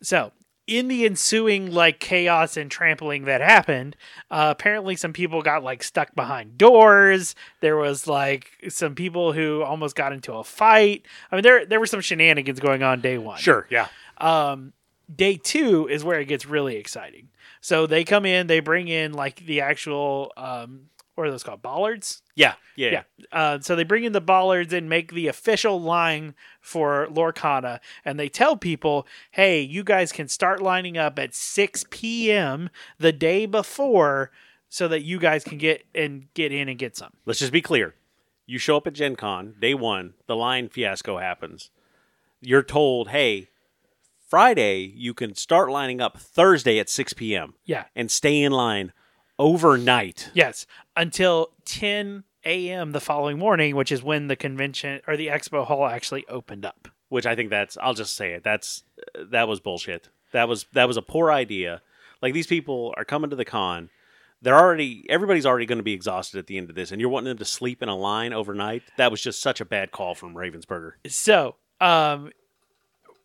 So, in the ensuing like chaos and trampling that happened, uh, apparently some people got like stuck behind doors. There was like some people who almost got into a fight. I mean, there there were some shenanigans going on day one. Sure, yeah. Um, day two is where it gets really exciting. So they come in, they bring in like the actual um, what are those called? Bollards. Yeah, yeah. Yeah. Uh, so they bring in the bollards and make the official line for Lorcana, and they tell people, "Hey, you guys can start lining up at 6 p.m. the day before, so that you guys can get and get in and get some." Let's just be clear. You show up at Gen Con, day one, the line fiasco happens. You're told, hey, Friday, you can start lining up Thursday at 6 p.m. Yeah. and stay in line overnight. Yes, until 10 a.m. the following morning, which is when the convention or the expo hall actually opened up. which I think that's I'll just say it that's that was bullshit. That was that was a poor idea. Like these people are coming to the con. They're already everybody's already going to be exhausted at the end of this and you're wanting them to sleep in a line overnight. That was just such a bad call from Ravensburger. So, um,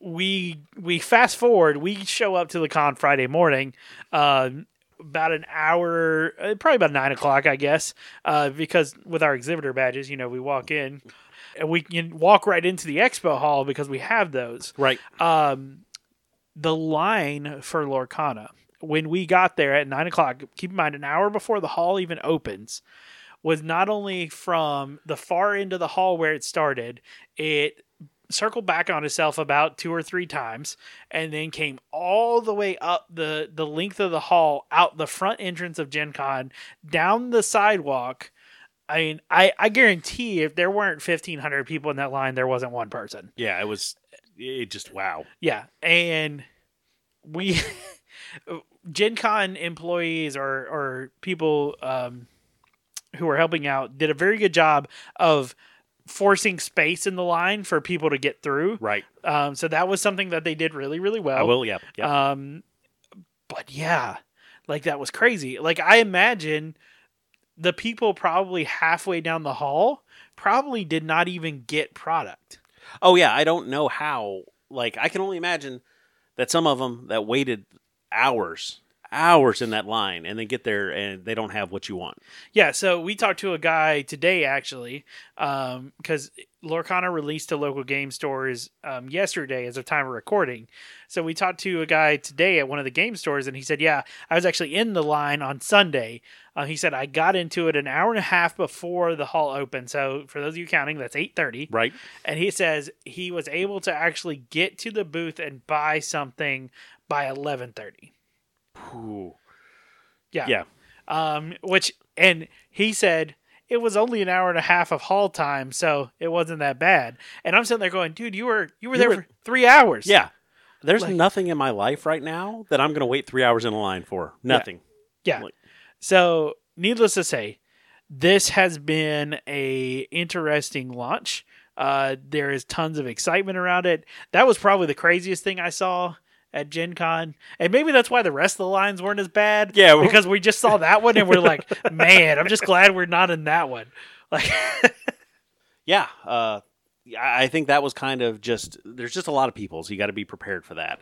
we we fast forward. We show up to the con Friday morning, um, about an hour, uh, probably about nine o'clock, I guess, uh, because with our exhibitor badges, you know, we walk in and we can walk right into the expo hall because we have those. Right. Um, the line for Lorcana when we got there at nine o'clock. Keep in mind, an hour before the hall even opens. Was not only from the far end of the hall where it started, it circled back on itself about two or three times and then came all the way up the the length of the hall out the front entrance of gen con down the sidewalk i mean i i guarantee if there weren't 1500 people in that line there wasn't one person Yeah, it was it just wow. yeah and we gen con employees or or people um who are helping out did a very good job of forcing space in the line for people to get through Right. um, so that was something that they did really, really well. I will, yeah. Yeah. Um, but yeah, like that was crazy. Like I imagine the people probably halfway down the hall probably did not even get product. oh yeah, I don't know how like I can only imagine that some of them that waited hours hours in that line and then get there and they don't have what you want. Yeah, so we talked to a guy today actually, because Lorcana released to local game stores um, yesterday as of time of recording. So we talked to a guy today at one of the game stores, and he said, "Yeah, I was actually in the line on Sunday." Uh, he said I got into it an hour and a half before the hall opened. So for those of you counting, that's eight thirty. Right? And he says he was able to actually get to the booth and buy something by eleven thirty. Ooh. Yeah. Yeah. Um, which and he said it was only an hour and a half of haul time, so it wasn't that bad. And I'm sitting there going, dude, you were you were You there were- for three hours. Yeah. There's Like- nothing in my life right now that I'm going to wait three hours in a line for. Nothing. Yeah. Like- So needless to say, this has been a interesting launch. Uh, there is tons of excitement around it. That was probably the craziest thing I saw at Gen Con. And maybe that's why the rest of the lines weren't as bad. Yeah, Because we just saw that one and we're like, man, I'm just glad we're not in that one. Like Yeah. Uh, I I think that was kind of just, there's just a lot of people, so you got to be prepared for that.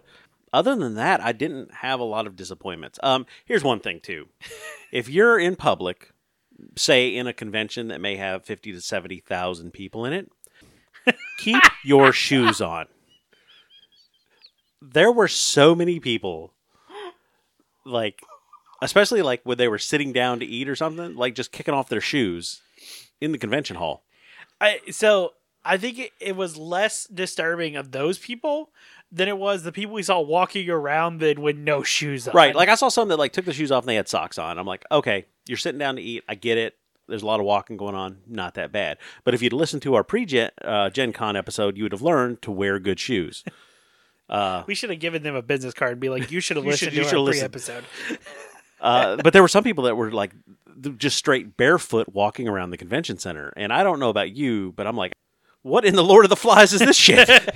Other than that, I didn't have a lot of disappointments. Um, here's one thing, too. if you're in public, say in a convention that may have 50 to 70,000 people in it, keep your shoes on. There were so many people, like, especially like when they were sitting down to eat or something, like just kicking off their shoes in the convention hall. I so I think it, it was less disturbing of those people than it was the people we saw walking around then with no shoes on. Right. Like I saw some that like took the shoes off and they had socks on. I'm like, okay, you're sitting down to eat. I get it. There's a lot of walking going on. Not that bad. But if you'd listened to our pre-Gen uh, Gen Con episode, you would have learned to wear good shoes. Uh, we should have given them a business card and be like, "You should have listened should- to our have pre-episode." uh, but there were some people that were like just straight barefoot walking around the convention center. And I don't know about you, but I'm like, what in the Lord of the Flies is this shit?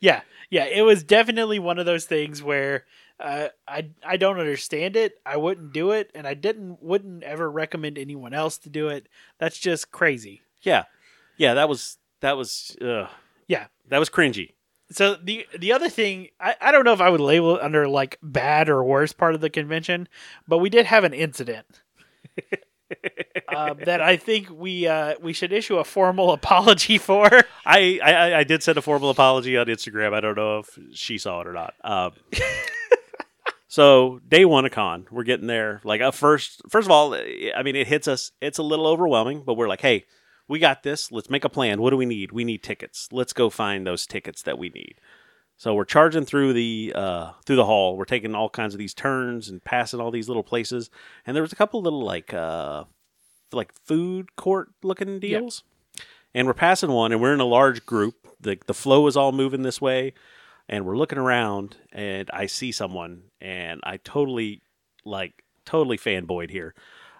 yeah, yeah. It was definitely one of those things where uh, I I don't understand it. I wouldn't do it, and I didn't wouldn't ever recommend anyone else to do it. That's just crazy. yeah. Yeah, that was that was uh, Yeah. that was cringy. So the the other thing, I, I don't know if I would label it under like bad or worst part of the convention, but we did have an incident uh, that I think we uh, we should issue a formal apology for. I, I I did send a formal apology on Instagram. I don't know if she saw it or not. Um, so day one of con, we're getting there. Like uh, first, first of all, I mean, it hits us. It's a little overwhelming, but we're like, hey, we got this. Let's make a plan. What do we need? We need tickets. Let's go find those tickets that we need. So we're charging through the uh, through the hall. We're taking all kinds of these turns and passing all these little places. And there was a couple little like uh, like food court looking deals. And we're passing one, and we're in a large group. the The flow is all moving this way, and we're looking around, and I see someone, and I totally like totally fanboyed here.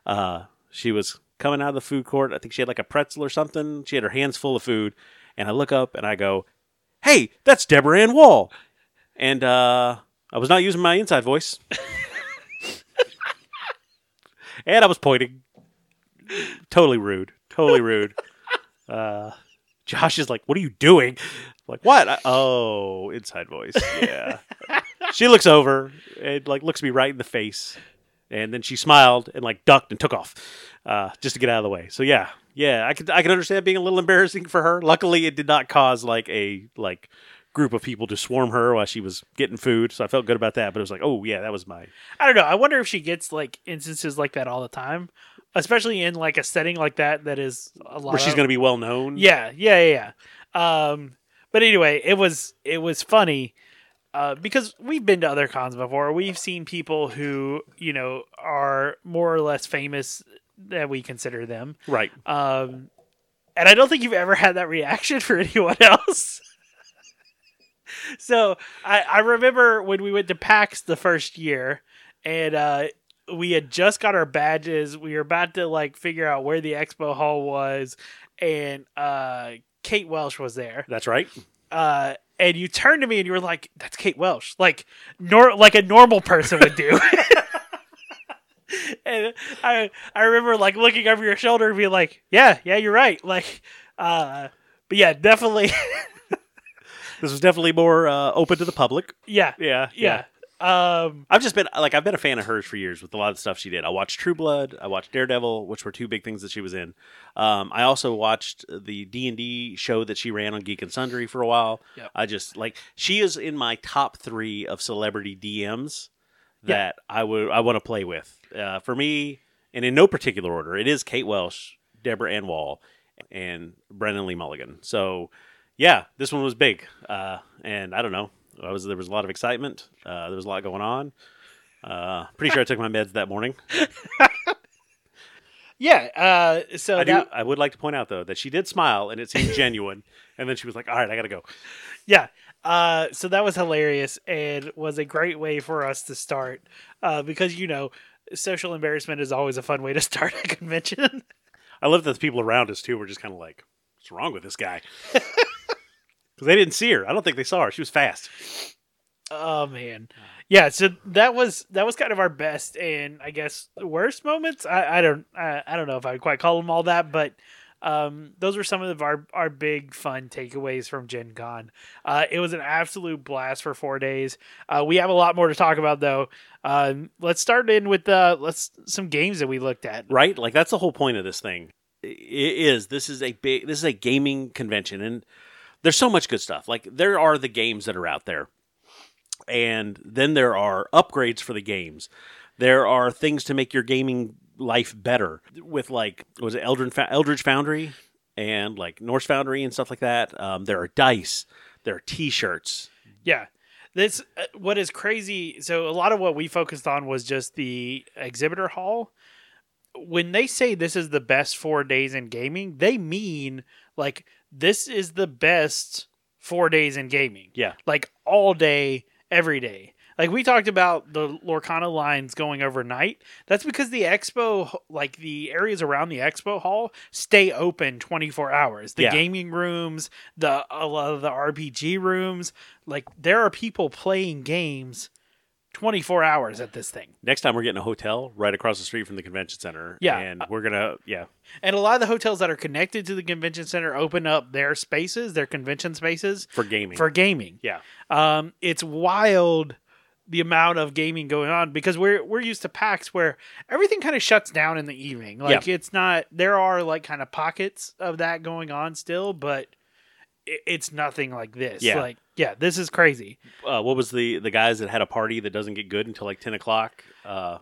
Uh, she was coming out of the food court. I think she had like a pretzel or something. She had her hands full of food, and I look up and I go, "Hey, that's Deborah Ann Woll." And uh, I was not using my inside voice, and I was pointing. Totally rude. Totally rude. Uh, Josh is like, "What are you doing?" I'm like, what? I- oh, inside voice. Yeah. she looks over and like looks me right in the face, and then she smiled and like ducked and took off, uh, just to get out of the way. So yeah, yeah, I could I could understand being a little embarrassing for her. Luckily, it did not cause like a like group of people to swarm her while she was getting food. So I felt good about that. But it was like, oh yeah, that was my I don't know. I wonder if she gets like instances like that all the time, especially in like a setting like that that is a lot. where she's of- going to be well known. Yeah, yeah, yeah, yeah. Um, but anyway, it was it was funny uh, because we've been to other cons before. We've seen people who you know are more or less famous that we consider them. right. Um, and I don't think you've ever had that reaction for anyone else. so I, I remember when we went to PAX the first year, and uh, we had just got our badges. We were about to like figure out where the expo hall was, and uh, Kate Welch was there. That's right. Uh, and you turned to me and you were like, "That's Kate Welch," like nor like a normal person would do. and I I remember like looking over your shoulder and being like, "Yeah, yeah, you're right." Like, uh, but yeah, definitely, This was definitely more uh, open to the public. yeah, Yeah. yeah. Um, I've just been like I've been a fan of hers for years with a lot of stuff she did. I watched True Blood, I watched Daredevil, which were two big things that she was in. Um, I also watched the D and D show that she ran on Geek and Sundry for a while. Yep. I just like she is in my top three of celebrity DMs that I would I want to play with. Uh, for me, and in no particular order, it is Kate Welch, Deborah Ann Woll, and Brennan Lee Mulligan. So yeah, this one was big, uh, and I don't know. I was there was a lot of excitement. Uh, there was a lot going on. Uh, pretty sure I took my meds that morning. yeah. Uh, so I do. that- I would like to point out though that she did smile and it seemed genuine. And then she was like, "All right, I got to go." Yeah. Uh, so that was hilarious and was a great way for us to start uh, because, you know, social embarrassment is always a fun way to start a convention. I love that the people around us too were just kind of like, "What's wrong with this guy?" Because they didn't see her. I don't think they saw her. She was fast. oh, man. Yeah. So that was that was kind of our best and I guess worst moments. I, I don't I, I don't know if I would quite call them all that, but um, those were some of our, our big fun takeaways from Gen Con. Uh, it was an absolute blast for four days. Uh, we have a lot more to talk about though. Um, let's start in with uh, let's some games that we looked at. right? Like that's the whole point of this thing. It is this is a big this is a gaming convention, and there's so much good stuff. Like there are the games that are out there, and then there are upgrades for the games. There are things to make your gaming life better with like was it Eldridge, Eldritch Foundry and like Norse Foundry and stuff like that. Um, there are dice, there are T-shirts. Yeah. This uh, what is crazy. So a lot of what we focused on was just the exhibitor hall. When they say this is the best 4 days in gaming, they mean like this is the best 4 days in gaming. Yeah, Like all day every day. Like we talked about the Lorcana lines going overnight. That's because the expo, like the areas around the expo hall, stay open 24 hours. The Yeah. gaming rooms, the a lot of the RPG rooms, like there are people playing games 24 hours at this thing. next time we're getting a hotel right across the street from the convention center. Yeah. and we're gonna yeah And a lot of the hotels that are connected to the convention center open up their spaces, their convention spaces for gaming. for gaming. yeah, Um, it's wild the amount of gaming going on because we're we're used to PAX where everything kind of shuts down in the evening. Like it's not there are like kind of pockets of that going on still, but it's nothing like this. Yeah. Like yeah, this is crazy. uh, what was the the guys that had a party that doesn't get good until like ten o'clock? Uh,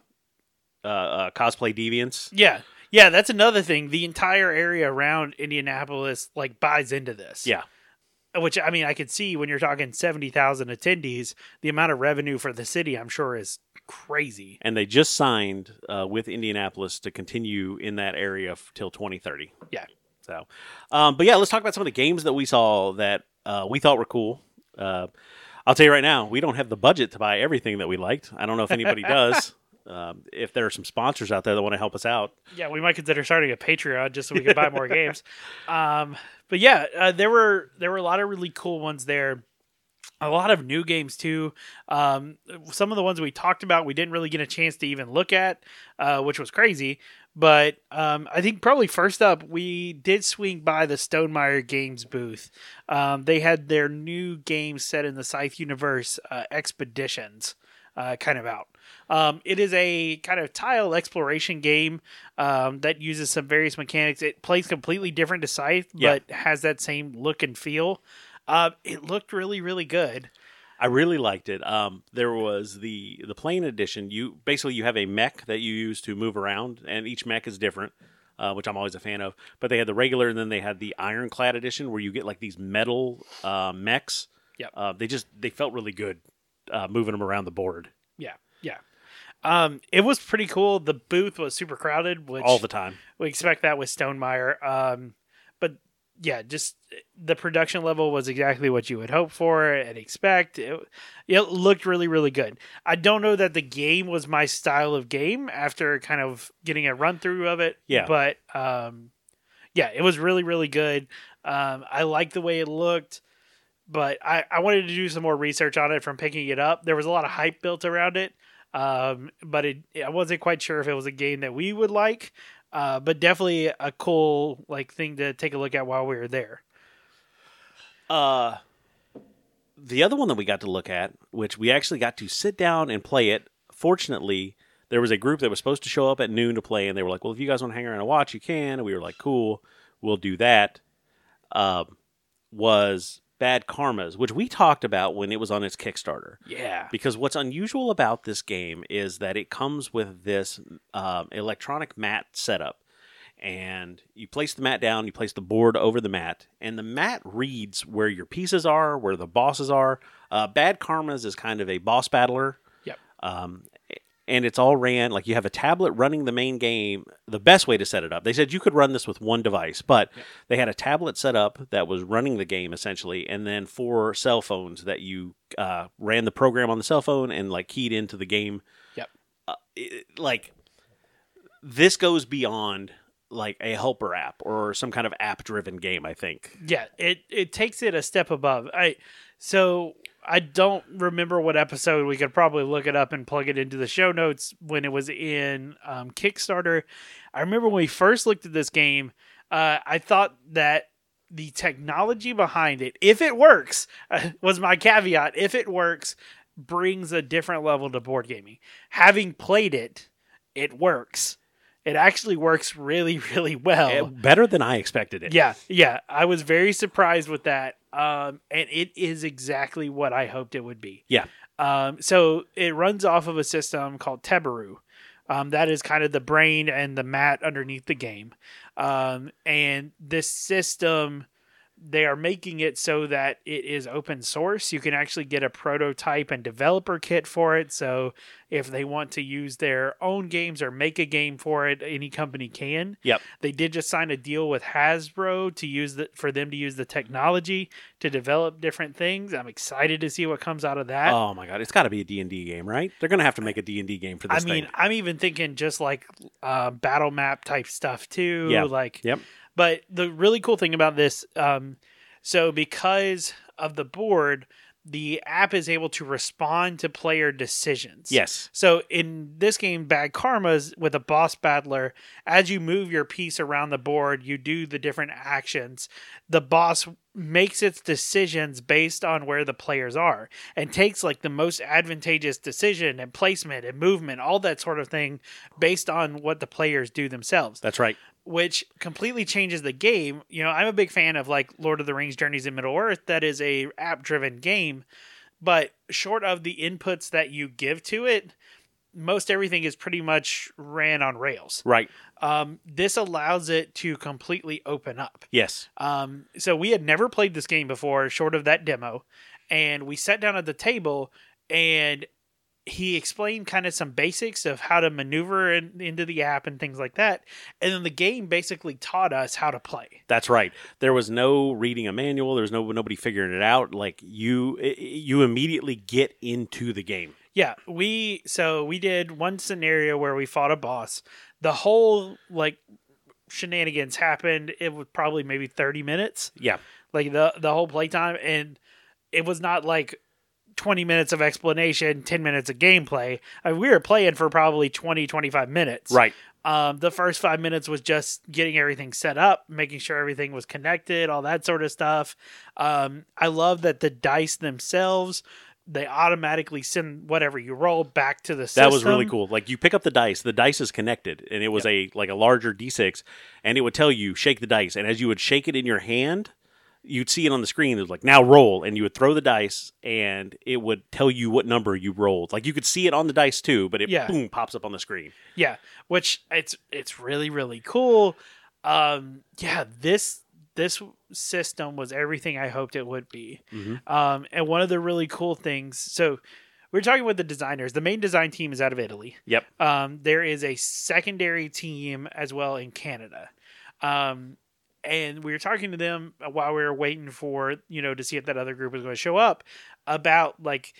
uh, uh, cosplay deviants. Yeah. Yeah, that's another thing. The entire area around Indianapolis like buys into this. Yeah, Which I mean, I could see when you're talking 70,000 attendees, the amount of revenue for the city I'm sure is crazy. and they just signed uh, with Indianapolis to continue in that area f- till twenty thirty. Yeah. So, um, but yeah, let's talk about some of the games that we saw that uh, we thought were cool. Uh, I'll tell you right now, we don't have the budget to buy everything that we liked. I don't know if anybody does. Um, if there are some sponsors out there that want to help us out, Yeah, we might consider starting a Patreon just so we can buy more games. Um, but yeah, uh, there were there were a lot of really cool ones there. A lot of new games too. Um, some of the ones we talked about, we didn't really get a chance to even look at, uh, which was crazy. But um, I think probably first up, we did swing by the Stonemaier Games booth. Um, they had their new game set in the Scythe universe, uh, Expeditions, uh, kind of out. Um, it is a kind of tile exploration game um, that uses some various mechanics. It plays completely different to Scythe, Yeah. but has that same look and feel. Uh, it looked really, really good. I really liked it. Um, there was the the plain edition. You basically you have a mech that you use to move around, and each mech is different, uh, which I'm always a fan of. But they had the regular, and then they had the ironclad edition, where you get like these metal uh, mechs. Yep. Uh, they just they felt really good uh, moving them around the board Yeah, yeah. Um, it was pretty cool. The booth was super crowded, which all the time. we expect that with Stonemaier. Um, but yeah, just the production level was exactly what you would hope for and expect. It, it looked really, really good. I don't know that the game was my style of game after kind of getting a run through of it. Yeah. But um, yeah, it was really, really good. Um, I liked the way it looked. But I, I wanted to do some more research on it from picking it up. There was a lot of hype built around it, um, but it, I wasn't quite sure if it was a game that we would like. Uh, but definitely a cool like thing to take a look at while we were there. Uh, the other one that we got to look at, which we actually got to sit down and play it. Fortunately, there was a group that was supposed to show up at noon to play, and they were like, "Well, if you guys want to hang around and watch, you can." And we were like, "Cool, we'll do that." Um, was Bad Karmas, which we talked about when it was on its Kickstarter. Yeah. Because what's unusual about this game is that it comes with this um, electronic mat setup. And you place the mat down, you place the board over the mat, and the mat reads where your pieces are, where the bosses are. Uh, Bad Karmas is kind of a boss battler. Yep. Um, and it's all ran like you have a tablet running the main game. The best way to set it up, they said you could run this with one device, but Yep. they had a tablet set up that was running the game essentially, and then four cell phones that you uh, ran the program on the cell phone and like keyed into the game. Yep. Uh, it- like this goes beyond like a helper app or some kind of app driven game. I think. Yeah, it it takes it a step above. I so I don't remember what episode. We could probably look it up and plug it into the show notes when it was in um, Kickstarter. I remember when we first looked at this game. Uh, I thought that the technology behind it, if it works, was my caveat. If it works, brings a different level to board gaming. Having played it, it works. It actually works really, really well. Eh, better than I expected it. Yeah, yeah. I was very surprised with that. Um, and it is exactly what I hoped it would be. Yeah. Um, so it runs off of a system called Teburu. Um, that is kind of the brain and the mat underneath the game. Um, and this system, they are making it so that it is open source. You can actually get a prototype and developer kit for it. So if they want to use their own games or make a game for it, any company can. Yep. They did just sign a deal with Hasbro to use the for them to use the technology to develop different things. I'm excited to see what comes out of that. Oh my god, it's got to be a D&D game, right? They're going to have to make a D&D game for this I mean, thing. I'm even thinking just like uh, battle map type stuff too. Yeah. Like, Yep. But the really cool thing about this, um, so because of the board, the app is able to respond to player decisions. Yes. So in this game, Bad Karmas with a boss battler, as you move your piece around the board, you do the different actions. The boss makes its decisions based on where the players are and takes like the most advantageous decision and placement and movement, all that sort of thing based on what the players do themselves That's right. which completely changes the game. You know, I'm a big fan of like Lord of the Rings Journeys in Middle Earth that is a app driven game, but short of the inputs that you give to it, most everything is pretty much ran on rails. Right. Um, this allows it to completely open up. Yes. Um, so we had never played this game before, short of that demo, and we sat down at the table and he explained kind of some basics of how to maneuver in, into the app and things like that. And then the game basically taught us how to play. That's right. There was no reading a manual. There was no nobody figuring it out. Like you, you immediately get into the game. Yeah, we so we did one scenario where we fought a boss. The whole like shenanigans happened. It was probably maybe thirty minutes. Yeah. like the the whole playtime and it was not like 20 minutes of explanation 10 minutes of gameplay I mean, we were playing for probably 20 25 minutes Right. um, the first five minutes was just getting everything set up making sure everything was connected all that sort of stuff um, i love that the dice themselves they automatically send whatever you roll back to the system That was really cool. Like you pick up the dice, the dice is connected, and it was a like a larger d6, and it would tell you shake the dice, and as you would shake it in your hand, you'd see it on the screen. It was like now roll, and you would throw the dice, and it would tell you what number you rolled. Like you could see it on the dice too, but it Yeah. boom pops up on the screen. Yeah, which it's it's really really cool. Um, yeah, this this system was everything I hoped it would be. Mhm. Um, and one of the really cool things, so we are talking with the designers. The main design team is out of Italy. Yep. Um, there is a secondary team as well in Canada. Um, and we were talking to them while we were waiting for you know to see if that other group was going to show up about like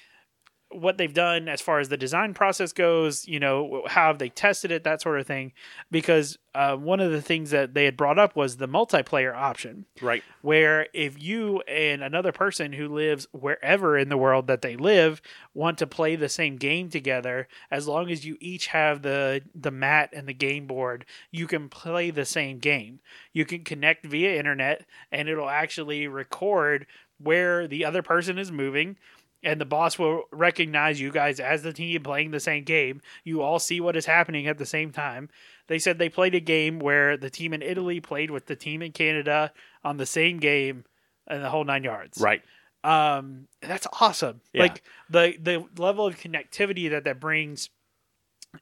what they've done as far as the design process goes you know how have they tested it that sort of thing. Because uh, one of the things that they had brought up was the multiplayer option. Right. where if you and another person who lives wherever in the world that they live want to play the same game together as long as you each have the the mat and the game board you can play the same game. You can connect via internet and it'll actually record where the other person is moving and the boss will recognize you guys as the team playing the same game. You all see what is happening at the same time. They said they played a game where the team in Italy played with the team in Canada on the same game and the whole nine yards. Right. Um, that's awesome. Yeah. Like the the level of connectivity that that brings.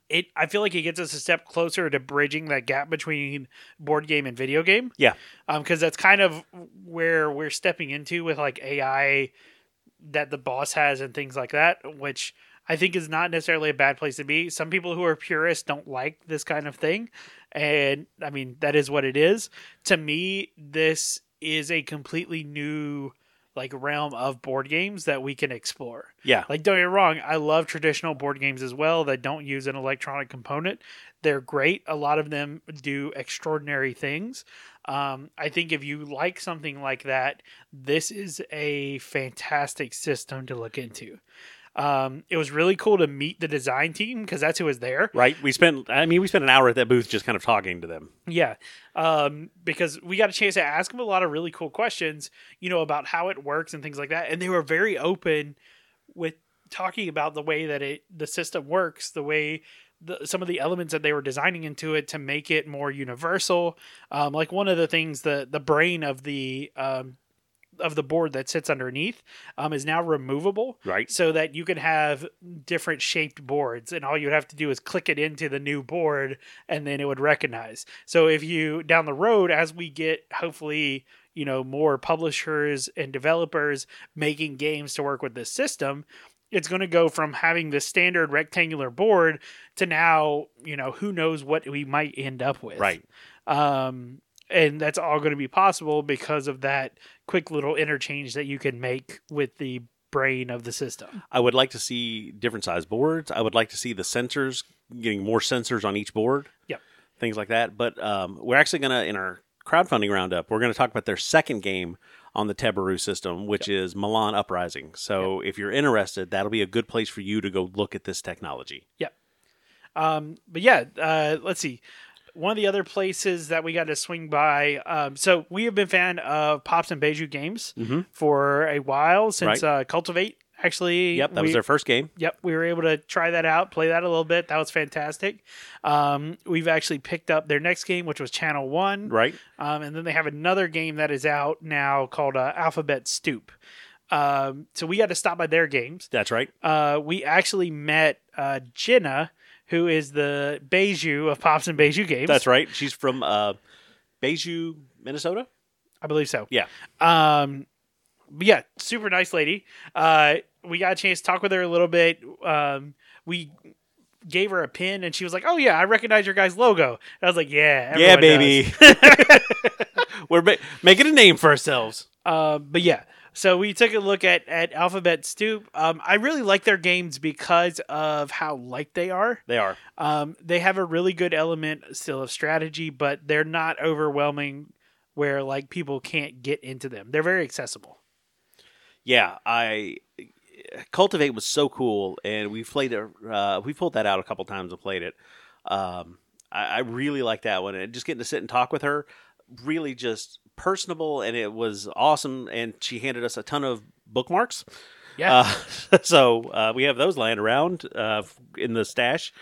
It, I feel like it gets us a step closer to bridging that gap between board game and video game. Yeah. Um, because that's kind of where we're stepping into with like AI that the boss has and things like that, which I think is not necessarily a bad place to be. Some people who are purists don't like this kind of thing. And I mean, that is what it is. To me, this is a completely new like realm of board games that we can explore. Yeah. Like don't get me wrong, I love traditional board games as well that don't use an electronic component. They're great. A lot of them do extraordinary things. Um, I think if you like something like that, this is a fantastic system to look into. Um, it was really cool to meet the design team because that's who was there. Right. We spent. I mean, we spent an hour at that booth just kind of talking to them. Yeah, um, because we got a chance to ask them a lot of really cool questions, you know, about how it works and things like that, and they were very open with talking about the way that it the system works, the way the, some of the elements that they were designing into it to make it more universal. Um, like one of the things, the the brain of the um, of the board that sits underneath um, is now removable Right. so that you can have different shaped boards and all you'd have to do is click it into the new board and then it would recognize so if you down the road as we get hopefully you know more publishers and developers making games to work with this system it's going to go from having the standard rectangular board to now you know who knows what we might end up with Right. um, and that's all going to be possible because of that quick little interchange that you can make with the brain of the system. I would like to see different size boards. I would like to see the sensors getting more sensors on each board. Yep. Things like that. But um, we're actually going to, in our crowdfunding roundup, we're going to talk about their second game on the Teburu system, which is Milan Uprising. So if you're interested, that'll be a good place for you to go look at this technology. Um, but yeah, uh, let's see. One of the other places that we got to swing by. Um, so we have been fan of Pops and Bejou games Mhm. for a while since Right. uh, Cultivate. Actually, Yep, that we, was their first game. Yep, we were able to try that out, play that a little bit. That was fantastic. Um, we've actually picked up their next game, which was Channel One. Right. Um, and then they have another game that is out now called uh, Alphabet Stoop. Um, so we got to stop by their games. That's right. Uh, we actually met uh, Jenna, who is the Bejou of Pops and Bejou games. That's right. She's from uh, Bejou, Minnesota. I believe so. Yeah. Um, but yeah, super nice lady. Uh, we got a chance to talk with her a little bit. Um, we gave her a pin, and she was like, "Oh yeah, I recognize your guys' logo." And I was like, "Yeah, yeah, baby. we're ma- making a name for ourselves. Uh, but yeah, so we took a look at at Alphabet Stoop. Um, I really like their games because of how light they are. They are. Um, they have a really good element still of strategy, but they're not overwhelming where like people can't get into them. They're very accessible. Yeah, I cultivate was so cool, and we played it. Uh, we pulled that out a couple times and played it. Um, I, I really like that one, and just getting to sit and talk with her, really just personable, and it was awesome. And she handed us a ton of bookmarks. Yeah. Uh, so uh, we have those lying around uh, in the stash.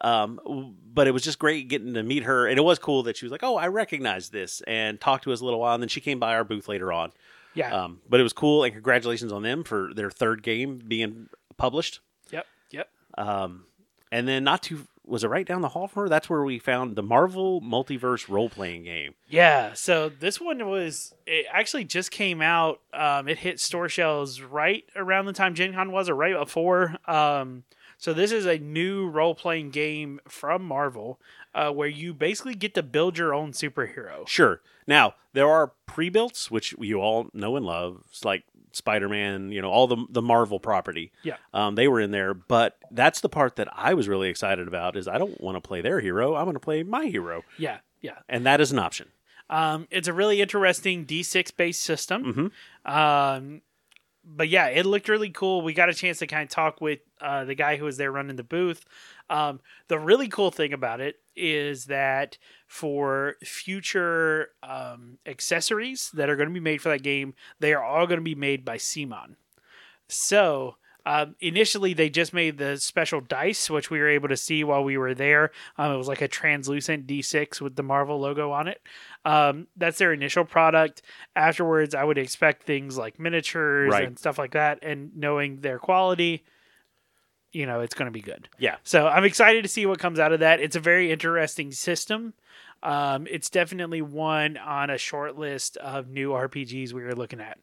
Um, but it was just great getting to meet her, and it was cool that she was like, "Oh, I recognize this," and talked to us a little while, and then she came by our booth later on. Yeah. Um, but it was cool, and congratulations on them for their third game being published. yep. Yep. Um, and then not too was it right down the hall from her? That's where we found the Marvel Multiverse role playing game. Yeah, so this one was it actually just came out. Um, it hit store shelves right around the time Gen Con was, or right before. Um, so this is a new role playing game from Marvel, uh, where you basically get to build your own superhero. Sure. Now there are pre-builts, which you all know and love. It's like Spider-Man, you know, all the the Marvel property. Yeah. um, they were in there. But that's the part that I was really excited about. Is I don't want to play their hero. I want to play my hero, Yeah, yeah. and that is an option. Um, it's a really interesting D6 based system. Mhm. Um, but yeah, it looked really cool. We got a chance to kind of talk with uh, the guy who was there running the booth. Um, the really cool thing about it is that for future um, accessories that are going to be made for that game, they are all going to be made by CMON. So um, initially, they just made the special dice, which we were able to see while we were there. Um, it was like a translucent D6 with the Marvel logo on it. Um, that's their initial product. Afterwards, I would expect things like miniatures Right. and stuff like that. And knowing their quality, you know, it's going to be good. Yeah. So I'm excited to see what comes out of that. It's a very interesting system. Um, it's definitely one on a short list of new RPGs we were looking at.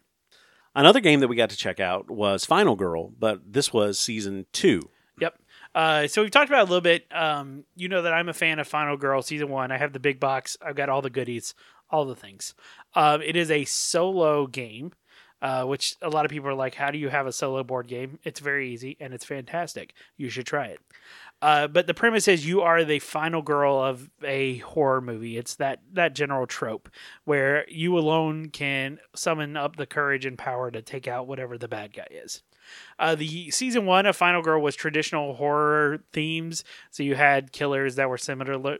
Another game that we got to check out was Final Girl, but this was season two. Yep. Uh, so we've talked about it a little bit. Um, you know that I'm a fan of Final Girl season one. I have the big box. I've got all the goodies, all the things. Um, it is a solo game, uh, which a lot of people are like, "How do you have a solo board game?" It's very easy and it's fantastic. You should try it. Uh, but the premise is you are the final girl of a horror movie. It's that that general trope where you alone can summon up the courage and power to take out whatever the bad guy is. Uh, the season one of Final Girl was traditional horror themes, so you had killers that were similar,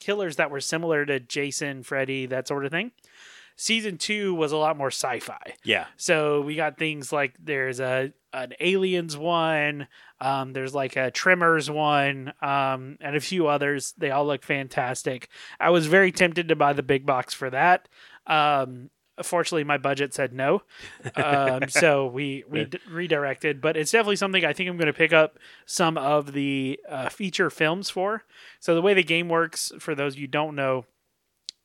killers that were similar to Jason, Freddy, that sort of thing. Season two was a lot more sci-fi. Yeah. So we got things like there's a an aliens one, um, there's like a Tremors one, um, and a few others. They all look fantastic. I was very tempted to buy the big box for that. Um, fortunately, my budget said no, um, so we we d- redirected. But it's definitely something I think I'm going to pick up some of the uh, feature films for. So the way the game works, for those you don't know,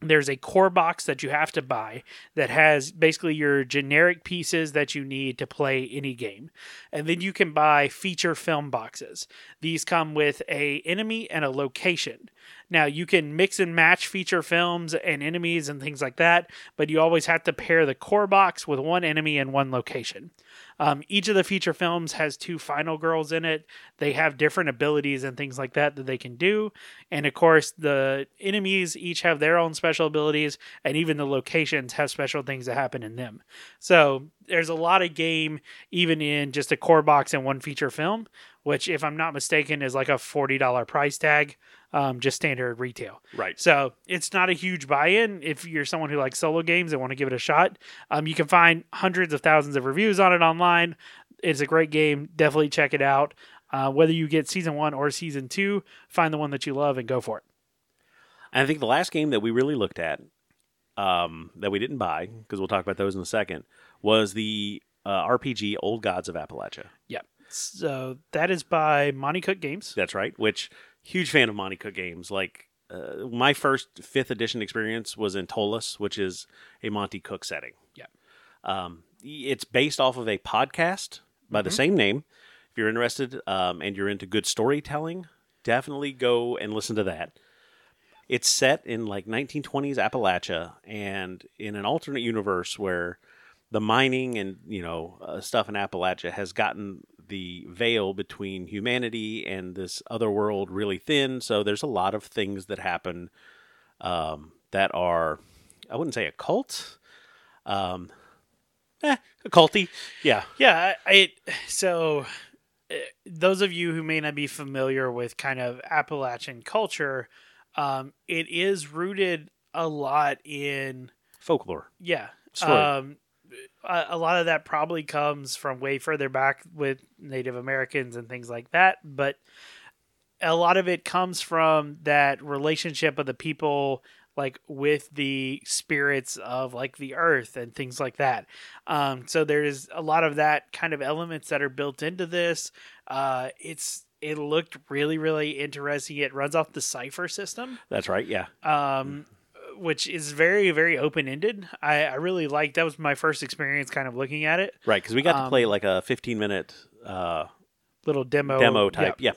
there's a core box that you have to buy that has basically your generic pieces that you need to play any game. And then you can buy feature film boxes. These come with a enemy and a location. Now you can mix and match feature films and enemies and things like that but you always have to pair the core box with one enemy and one location um, each of the feature films has two final girls in it. They have different abilities and things like that that they can do. And of course, the enemies each have their own special abilities, and even the locations have special things that happen in them. So there's a lot of game even in just a core box and one feature film, which, if I'm not mistaken, is like a $40 price tag, um, just standard retail. Right. So it's not a huge buy-in if you're someone who likes solo games and want to give it a shot. Um, you can find hundreds of thousands of reviews on it online. It's a great game. Definitely check it out. Uh, whether you get season one or season two, find the one that you love and go for it. And I think the last game that we really looked at, um, that we didn't buy, because we'll talk about those in a second, was the uh, RPG Old Gods of Appalachia. Yeah. So that is by Monte Cook Games. That's right. Which huge fan of Monte Cook games. Like uh, my first fifth edition experience was in Ptolus, which is a Monte Cook setting. Yeah. Um, it's based off of a podcast by the same name. If you're interested um, and you're into good storytelling, definitely go and listen to that. It's set in like 1920s Appalachia and in an alternate universe where the mining and you know uh, stuff in Appalachia has gotten the veil between humanity and this other world really thin. So there's a lot of things that happen um, that are, I wouldn't say a cult, um, eh, a culty. Yeah, Yeah, so uh, those of you who may not be familiar with kind of Appalachian culture, um, it is rooted a lot in folklore. yeah. Story. Um, a, lot of that probably comes from way further back with Native Americans and things like that, but a lot of it comes from that relationship of the people like with the spirits of like the earth and things like that. Um, so there's a lot of that kind of elements that are built into this. Uh, it's it looked really really interesting. It runs off the Cypher system That's right. Yeah. um, which is very very open ended. I, I really like that was my first experience kind of looking at it. Right. Because we got to Um, play like a 15 minute uh, Little demo demo yeah. type. Yeah.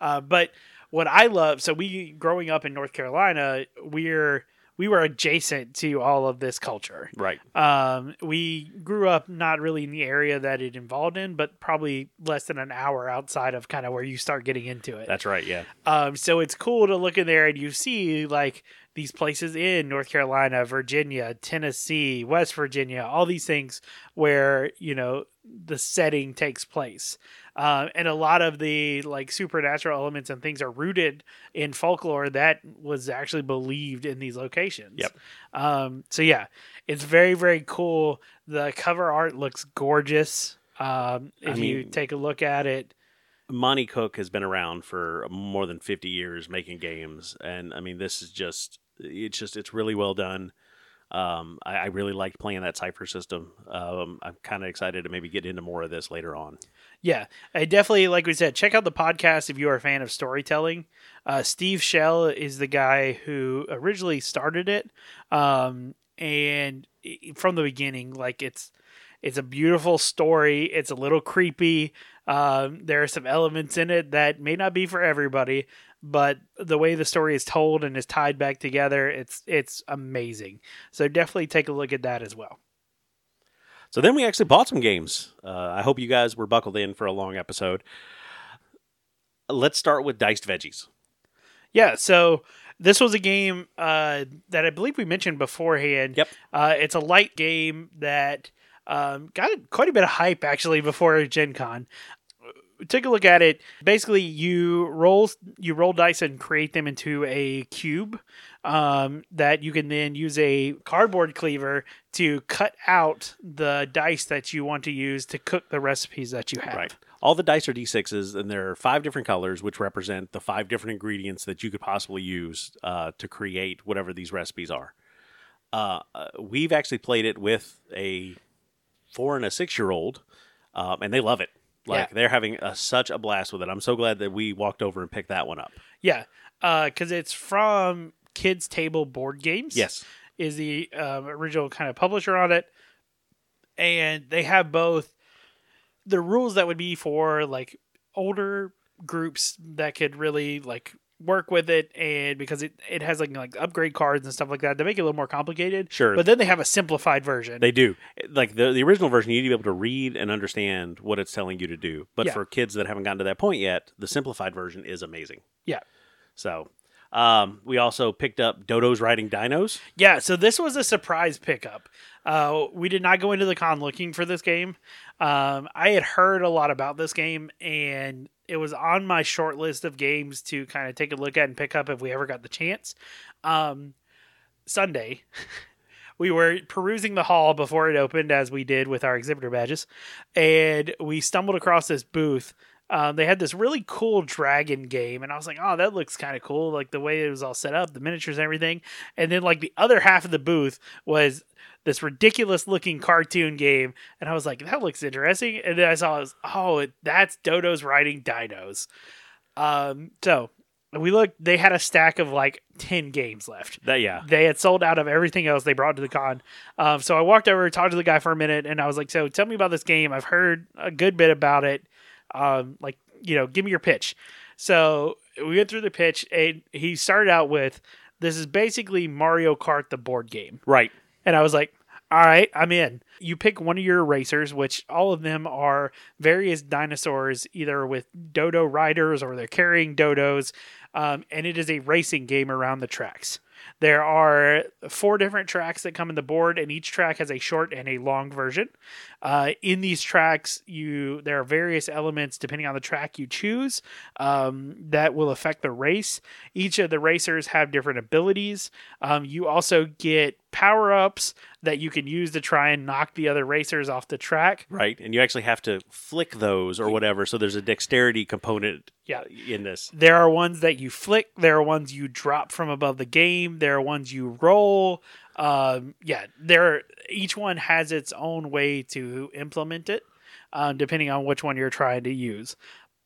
Uh, but what I love, so we growing up in North Carolina, we're we were adjacent to all of this culture. Right. Um, we grew up not really in the area that it involved in, but probably less than an hour outside of kind of where you start getting into it. That's right. Yeah. Um, so it's cool to look in there and you see like these places in North Carolina, Virginia, Tennessee, West Virginia, all these things where you know the setting takes place. Uh, and a lot of the like supernatural elements and things are rooted in folklore that was actually believed in these locations. Yep. Um, so yeah, it's very very cool. The cover art looks gorgeous. Um, if I you take a look at it, Monte Cook has been around for more than 50 years making games. And I mean, this is just, it's just, it's really well done. Um, I, I really liked playing that Cypher system. Um, I'm kind of excited to maybe get into more of this later on. Yeah, I definitely, like we said, check out the podcast if you are a fan of storytelling. Uh, Steve Shell is the guy who originally started it, um, and from the beginning, like it's it's a beautiful story. It's a little creepy. Um, there are some elements in it that may not be for everybody, but the way the story is told and is tied back together, it's it's amazing. So definitely take a look at that as well. So then we actually bought some games. Uh, I hope you guys were buckled in for a long episode. Let's start with Diced Veggies. Yeah, so this was a game uh, that I believe we mentioned beforehand. Yep. Uh, it's a light game that um, got quite a bit of hype actually before Gen Con. Take a look at it. Basically, you roll you roll dice and create them into a cube um, that you can then use a cardboard cleaver to cut out the dice that you want to use to cook the recipes that you have. Right. All the dice are D6s, and there are five different colors, which represent the five different ingredients that you could possibly use uh, to create whatever these recipes are. Uh, uh, we've actually played it with a four and a six year old, um, and they love it. Like Yeah. they're having a, such a blast with it. I'm so glad that we walked over and picked that one up. Yeah, because it's from Kids Table Board Games. Yes. is the um, original kind of publisher on it, and they have both the rules that would be for like older groups that could really like work with it, and because it it has like like upgrade cards and stuff like that, they make it a little more complicated. Sure. But then they have a simplified version. They do. Like the, the original version, you need to be able to read and understand what it's telling you to do. But Yeah. for kids that haven't gotten to that point yet, the simplified version is amazing. Yeah. So um, we also picked up Dodo's Riding Dinos. Yeah, so this was a surprise pickup. Uh, we did not go into the con looking for this game. Um, I had heard a lot about this game, and it was on my short list of games to kind of take a look at and pick up if we ever got the chance. Um, Sunday, we were perusing the hall before it opened, as we did with our exhibitor badges, and we stumbled across this booth. Um, they had this really cool dragon game, and I was like, "Oh, that looks kind of cool!" Like the way it was all set up, the miniatures and everything. And then, like the other half of the booth was this ridiculous looking cartoon game, and I was like, "That looks interesting." And then I saw, it was, "Oh, it- that's Dodo's riding dinos." Um, so we looked; they had a stack of like ten games left That yeah. they had sold out of everything else they brought to the con. Um, so I walked over, talked to the guy for a minute, and I was like, "So tell me about this game. I've heard a good bit about it. Um, like, you know, give me your pitch." So we went through the pitch, and he started out with, "This is basically Mario Kart, the board game." Right. And I was like, all right, I'm in. You pick one of your racers, which all of them are various dinosaurs, either with dodo riders or they're carrying dodos. Um, and it is a racing game around the tracks. There are four different tracks that come in the board, and each track has a short and a long version. Uh, in these tracks, you there are various elements depending on the track you choose um, that will affect the race. Each of the racers have different abilities. Um, you also get power ups that you can use to try and knock the other racers off the track. Right. And you actually have to flick those or whatever. So there's a dexterity component Yeah. in this. There are ones that you flick. There are ones you drop from above the game. There are ones you roll. Um, yeah, there. Each one has its own way to implement it, um, depending on which one you're trying to use.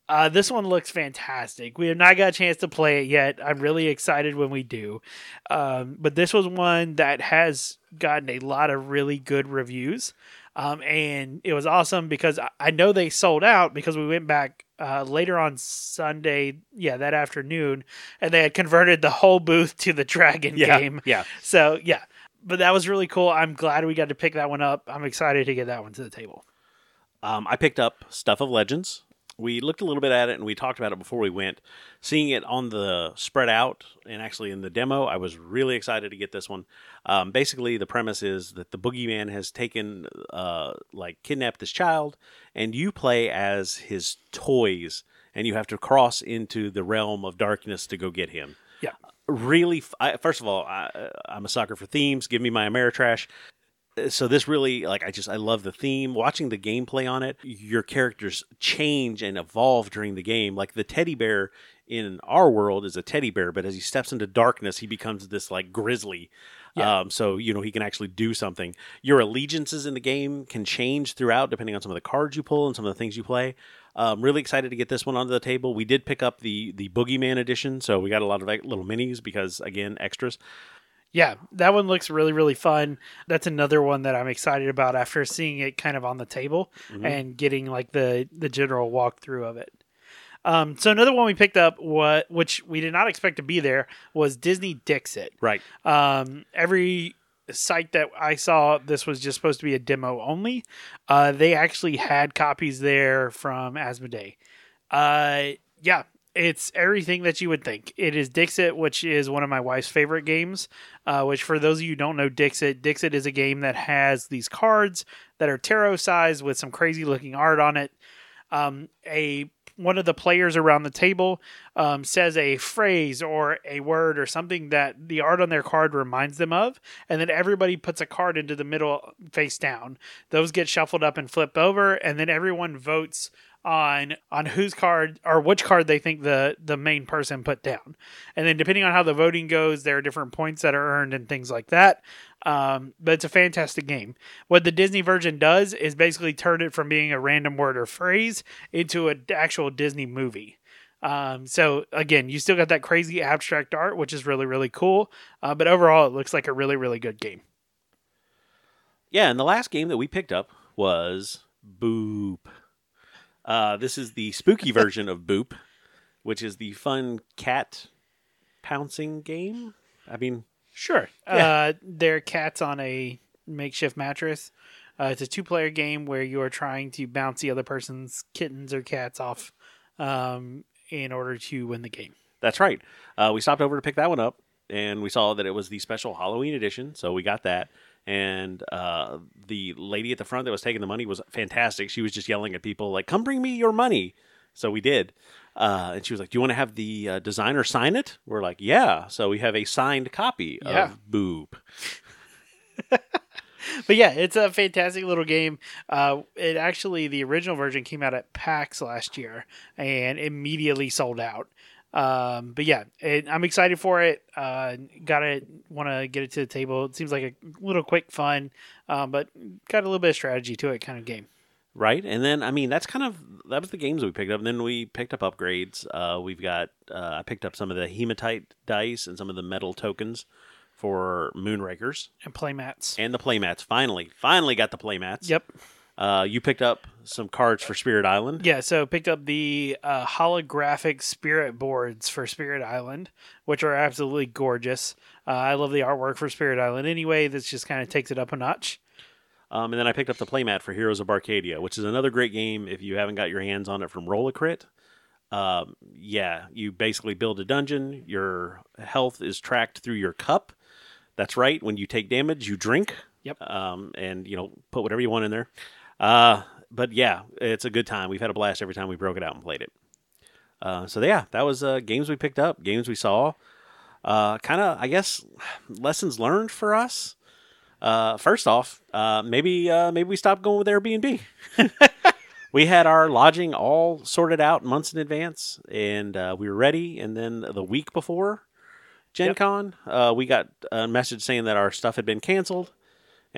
Uh, this one looks fantastic. We have not got a chance to play it yet. I'm really excited when we do. Um, but this was one that has gotten a lot of really good reviews. Um, and it was awesome because I- I know they sold out because we went back uh, later on Sunday, yeah, that afternoon, and they had converted the whole booth to the Dragon Yeah. game. Yeah. So, yeah, but that was really cool. I'm glad we got to pick that one up. I'm excited to get that one to the table. Um, I picked up Stuff of Legends. We looked a little bit at it and we talked about it before we went. Seeing it on the spread out and actually in the demo, I was really excited to get this one. Um, basically, the premise is that the boogeyman has taken, uh, like, kidnapped this child, and you play as his toys, and you have to cross into the realm of darkness to go get him. Yeah. Really, f- I, first of all, I, I'm a sucker for themes. Give me my Ameritrash so this really like i just i love the theme. Watching the gameplay on it your characters change and evolve during the game. Like the teddy bear in our world is a teddy bear but as he steps into darkness he becomes this like grizzly. Yeah. um, so you know he can actually do something. Your allegiances in the game can change throughout depending on some of the cards you pull and some of the things you play. Um, really excited to get this one onto the table. We did pick up the the boogeyman edition so we got a lot of like, little minis because again extras Yeah, that one looks really, really fun. That's another one that I'm excited about after seeing it kind of on the table Mhm. and getting like the the general walkthrough of it. Um, so another one we picked up, what which we did not expect to be there, was Disney Dixit. right Um, every site that I saw, this was just supposed to be a demo only. Uh, they actually had copies there from Asmodee. Uh, yeah, it's everything that you would think. It is Dixit, which is one of my wife's favorite games. Uh, which, for those of you who don't know Dixit, Dixit is a game that has these cards that are tarot sized with some crazy looking art on it. Um, a one of the players around the table um, says a phrase or a word or something that the art on their card reminds them of, and then everybody puts a card into the middle face down. Those get shuffled up and flipped over, and then everyone votes on on whose card or which card they think the the main person put down. And then depending on how the voting goes, there are different points that are earned and things like that. Um, but it's a fantastic game. What the Disney version does is basically turn it from being a random word or phrase into an actual Disney movie. Um, so again, you still got that crazy abstract art, which is really really cool. Uh, but overall, it looks like a really really good game. Yeah, and the last game that we picked up was Boop. Uh, this is the spooky version of Boop, which is the fun cat pouncing game. I mean, Sure. Yeah. Uh, they're cats on a makeshift mattress. Uh, it's a two player game where you are trying to bounce the other person's kittens or cats off um, in order to win the game. that's right. Uh, we stopped over to pick that one up, and we saw that it was the special Halloween edition, so we got that. And uh, the lady at the front that was taking the money was fantastic. She was just yelling at people like, "Come bring me your money." So we did. Uh, and she was like, "Do you want to have the uh, designer sign it?" We're like, "Yeah." So we have a signed copy Yeah. of Boop. But yeah, it's a fantastic little game. Uh, it actually, the original version came out at PAX last year and immediately sold out. Um, but yeah, it, I'm excited for it. Uh, gotta want to get it to the table. It seems like a little quick fun, um, but got a little bit of strategy to it kind of game. right? And then I mean that's kind of that was the games we picked up. And then we picked up upgrades. Uh, we've got uh, I picked up some of the hematite dice and some of the metal tokens for Moonrakers And playmats. and the playmats. Finally, finally got the playmats. Yep. Uh, you picked up some cards for Spirit Island. Yeah, so picked up the uh, holographic spirit boards for Spirit Island, which are absolutely gorgeous. Uh, I love the artwork for Spirit Island anyway. This just kind of takes it up a notch. Um, and then I picked up the playmat for Heroes of Barcadia, which is another great game if you haven't got your hands on it from Rollacrit. Um, yeah, you basically build a dungeon. Your health is tracked through your cup. That's right. When you take damage, you drink. Yep. Um, and you know, put whatever you want in there. Uh, but yeah, it's a good time. We've had a blast every time we broke it out and played it. Uh, so yeah, that was uh, games we picked up, games we saw. Uh, kind of, I guess, lessons learned for us. Uh, first off, uh, maybe uh, maybe we stopped going with Airbnb. we had our lodging all sorted out months in advance, and uh, we were ready. And then the week before Gen Yep. Con, uh, we got a message saying that our stuff had been canceled.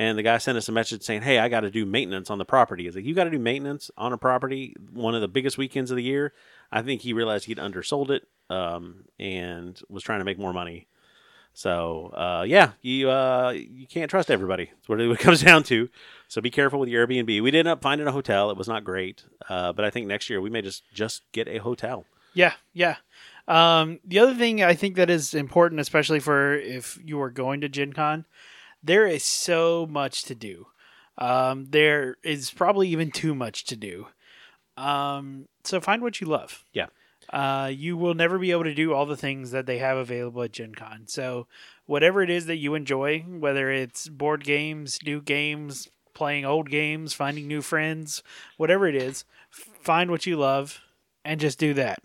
And the guy sent us a message saying, "Hey, I got to do maintenance on the property." He's like, "You got to do maintenance on a property one of the biggest weekends of the year." I think he realized he'd undersold it um, and was trying to make more money. So uh, yeah, you uh, you can't trust everybody. That's what it comes down to. So be careful with your Airbnb. We did end up finding a hotel. It was not great, uh, but I think next year we may just just get a hotel. Yeah, yeah. Um, the other thing I think that is important, especially for if you are going to Gen Con, there is so much to do. Um, there is probably even too much to do. Um, so find what you love. Yeah. Uh, you will never be able to do all the things that they have available at Gen Con. So whatever it is that you enjoy, whether it's board games, new games, playing old games, finding new friends, whatever it is, find what you love and just do that.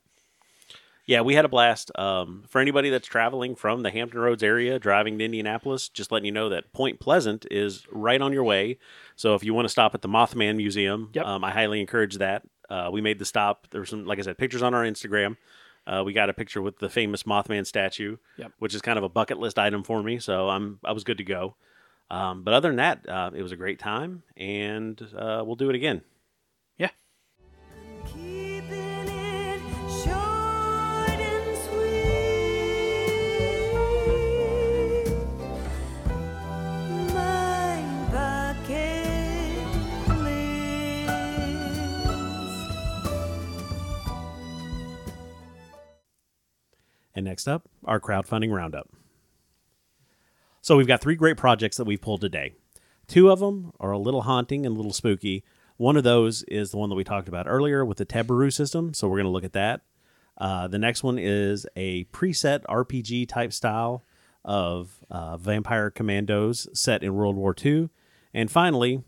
Yeah, we had a blast. Um, for anybody that's traveling from the Hampton Roads area, driving to Indianapolis, just letting you know that Point Pleasant is right on your way. So if you want to stop at the Mothman Museum, Yep. um, I highly encourage that. Uh, we made the stop. There were some, like I said, pictures on our Instagram. Uh, we got a picture with the famous Mothman statue, Yep. which is kind of a bucket list item for me. So I'm I was good to go. Um, but other than that, uh, it was a great time, and uh, we'll do it again. And next up, our crowdfunding roundup. So we've got three great projects that we've pulled today. Two of them are a little haunting and a little spooky. One of those is the one that we talked about earlier with the Teburu system, so we're going to look at that. Uh, the next one is a preset RPG type style of uh, Vampire Commandos set in World War II. And finally,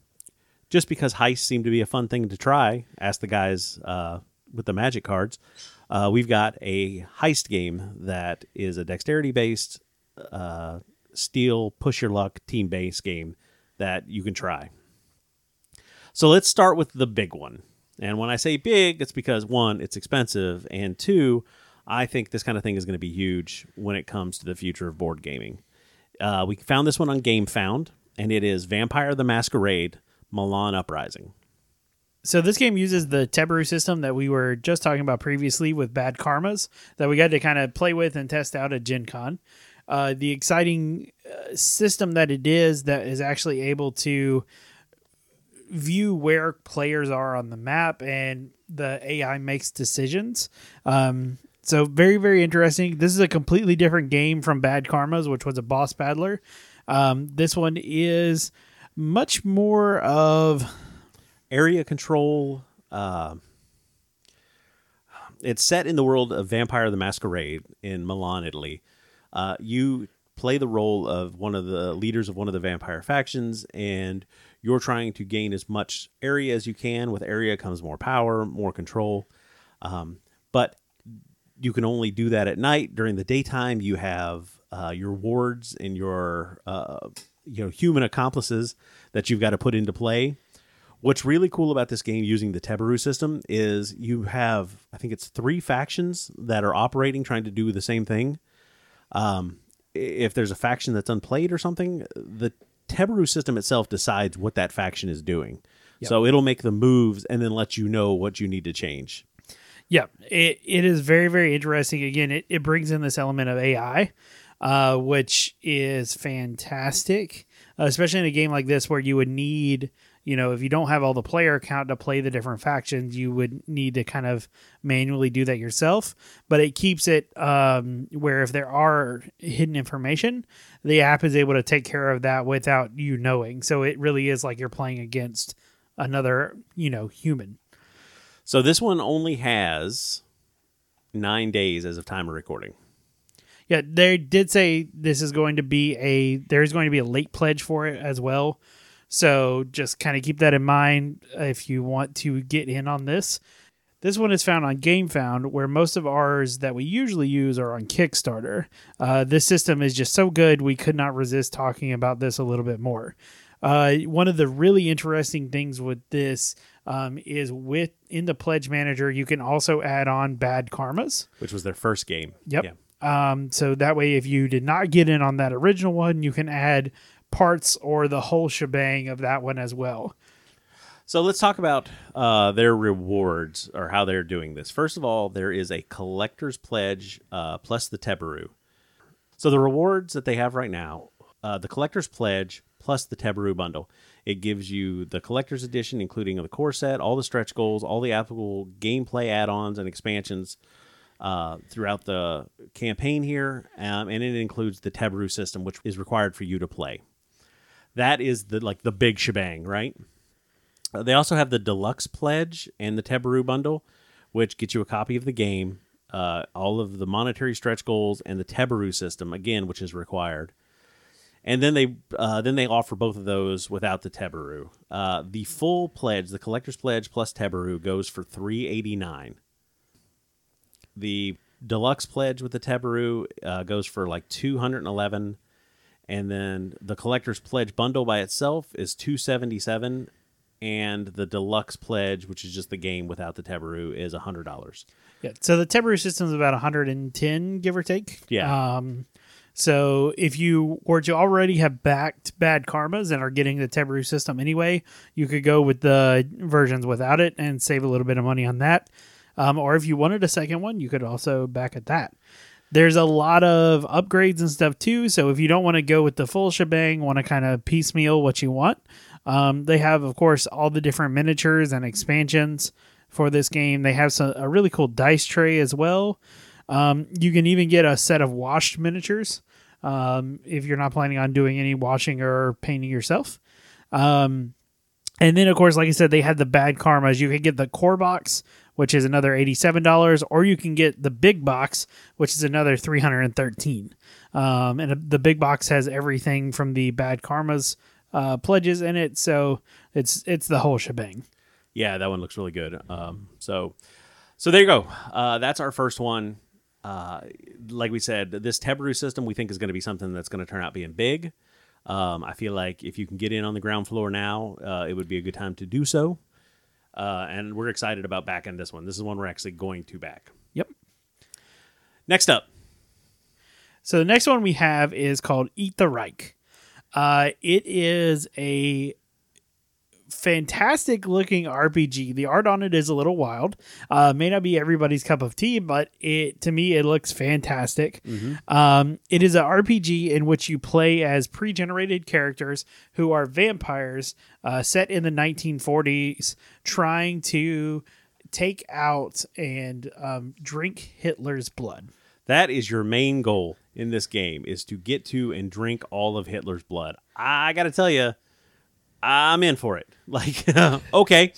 just because heists seem to be a fun thing to try, ask the guys uh, with the magic cards. Uh, we've got a heist game that is a dexterity based, uh, steel, push your luck, team based game that you can try. So let's start with the big one. And when I say big, it's because one, it's expensive, and two, I think this kind of thing is going to be huge when it comes to the future of board gaming. Uh, we found this one on GameFound, and it is Vampire the Masquerade Milan Uprising. So this game uses the Teburu system that we were just talking about previously with Bad Karmas that we got to kind of play with and test out at Gen Con. Uh, the exciting uh, system that it is that is actually able to view where players are on the map and the AI makes decisions. Um, so very very interesting. This is a completely different game from Bad Karmas, which was a boss battler. Um, this one is much more of area control. Uh, it's set in the world of Vampire the Masquerade in Milan, Italy. Uh, you play the role of one of the leaders of one of the vampire factions, and you're trying to gain as much area as you can. With area comes more power, more control. Um, but you can only do that at night. During the daytime, you have uh, your wards and your uh, you know human accomplices that you've got to put into play. What's really cool about this game using the Teburu system is you have, I think it's three factions that are operating, trying to do the same thing. Um, if there's a faction that's unplayed or something, the Teburu system itself decides what that faction is doing. So it'll make the moves and then let you know what you need to change. Yeah, it, it is very, very interesting. Again, it, it brings in this element of AI, uh, which is fantastic, uh, especially in a game like this where you would need, you know, if you don't have all the player count to play the different factions, you would need to kind of manually do that yourself. But it keeps it um, where if there are hidden information, the app is able to take care of that without you knowing. So it really is like you're playing against another, you know, human. So this one only has nine days as of time of recording. Yeah, they did say this is going to be a there's going to be a late pledge for it as well. So just kind of keep that in mind if you want to get in on this. This one is found on GameFound, where most of ours that we usually use are on Kickstarter. Uh, this system is just so good, we could not resist talking about this a little bit more. Uh, one of the really interesting things with this um, is with in the Pledge Manager, you can also add on bad karmas. which was their first game. Yep. Yeah. Um, so that way, if you did not get in on that original one, you can add parts or the whole shebang of that one as well. So let's talk about uh, their rewards or how they're doing this. First of all, there is a collector's pledge uh, plus the Teburu. So the rewards that they have right now, uh, the collector's pledge plus the Teburu bundle, it gives you the collector's edition, including the core set, all the stretch goals, all the applicable gameplay add-ons and expansions uh, throughout the campaign here, um, and it includes the Teburu system, which is required for you to play. That is the like the big shebang, right? Uh, they also have the deluxe pledge and the Teburu bundle, which gets you a copy of the game, uh, all of the monetary stretch goals, and the Teburu system again, which is required. And then they uh, then they offer both of those without the Teburu. Uh, the full pledge, the collector's pledge plus Teburu, goes for three eighty nine. The deluxe pledge with the Teburu uh, goes for like two hundred and eleven, and then the collector's pledge bundle by itself is two seventy seven, and the deluxe pledge, which is just the game without the Teburu, is hundred dollars. Yeah. So the Teburu system is about 110, give or take. Yeah. Um, so if you were to already have backed bad karmas and are getting the Teburu system anyway, you could go with the versions without it and save a little bit of money on that. Um, or if you wanted a second one, you could also back at that. There's a lot of upgrades and stuff too. So if you don't want to go with the full shebang, want to kind of piecemeal what you want, um, they have, of course, all the different miniatures and expansions for this game. They have some, a really cool dice tray as well. Um, you can even get a set of washed miniatures um, if you're not planning on doing any washing or painting yourself. Um, and then, of course, like I said, they had the bad karmas. You can get the core box, which is another eighty-seven dollars, or you can get the big box, which is another three hundred and thirteen. Um, and the big box has everything from the bad karmas uh, pledges in it, so it's it's the whole shebang. Yeah, that one looks really good. Um, so, so there you go. Uh, that's our first one. Uh, like we said, this Teburu system we think is going to be something that's going to turn out being big. Um, I feel like if you can get in on the ground floor now, uh, it would be a good time to do so. Uh, and we're excited about backing this one. This is one we're actually going to back. Yep. Next up, So the next one we have is called Eat the Reich. Uh, it is a fantastic looking RPG. The art on it is a little wild. Uh, may not be everybody's cup of tea, but it to me it looks fantastic. Um, it is an RPG in which you play as pre-generated characters who are vampires uh, set in the 1940s, trying to take out and um, drink Hitler's blood. that is your main goal in this game is to get to and drink all of Hitler's blood. I got to tell you, I'm in for it. Like, okay,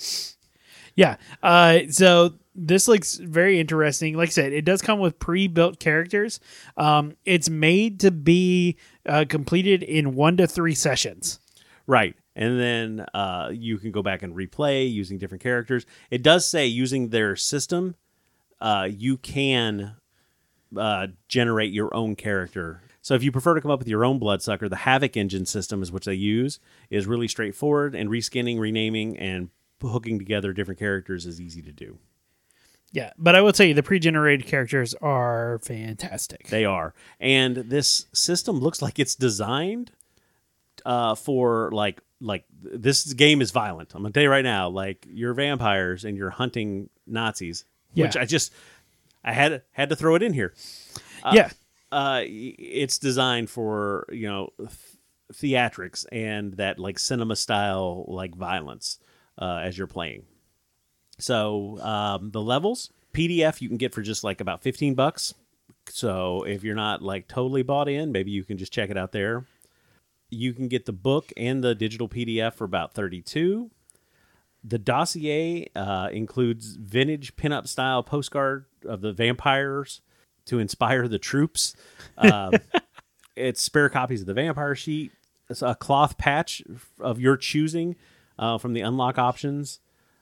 Yeah. Uh, so this looks very interesting. Like I said, it does come with pre-built characters. Um, it's made to be uh, completed in one to three sessions. Right. And then uh, you can go back and replay using different characters. It does say using their system, uh, you can uh, generate your own character. So if you prefer to come up with your own Bloodsucker, the Havoc engine system is which they use is really straightforward, and reskinning, renaming, and hooking together different characters is easy to do. Yeah, but I will tell you, the pre-generated characters are fantastic. They are, and this system looks like it's designed uh, for like like this game is violent. I'm gonna tell you right now, like you're vampires and you're hunting Nazis, which Yeah. I just I had had to throw it in here. yeah, Uh, it's designed for you know th- theatrics and that like cinema style like violence uh, as you're playing. So um, the levels PDF you can get for just like about 15 bucks. So if you're not like totally bought in, maybe you can just check it out there. You can get the book and the digital PDF for about 32. The dossier uh, includes vintage pinup style postcard of the vampires to inspire the troops. Um, it's spare copies of the vampire sheet, it's a cloth patch of your choosing uh, from the unlock options,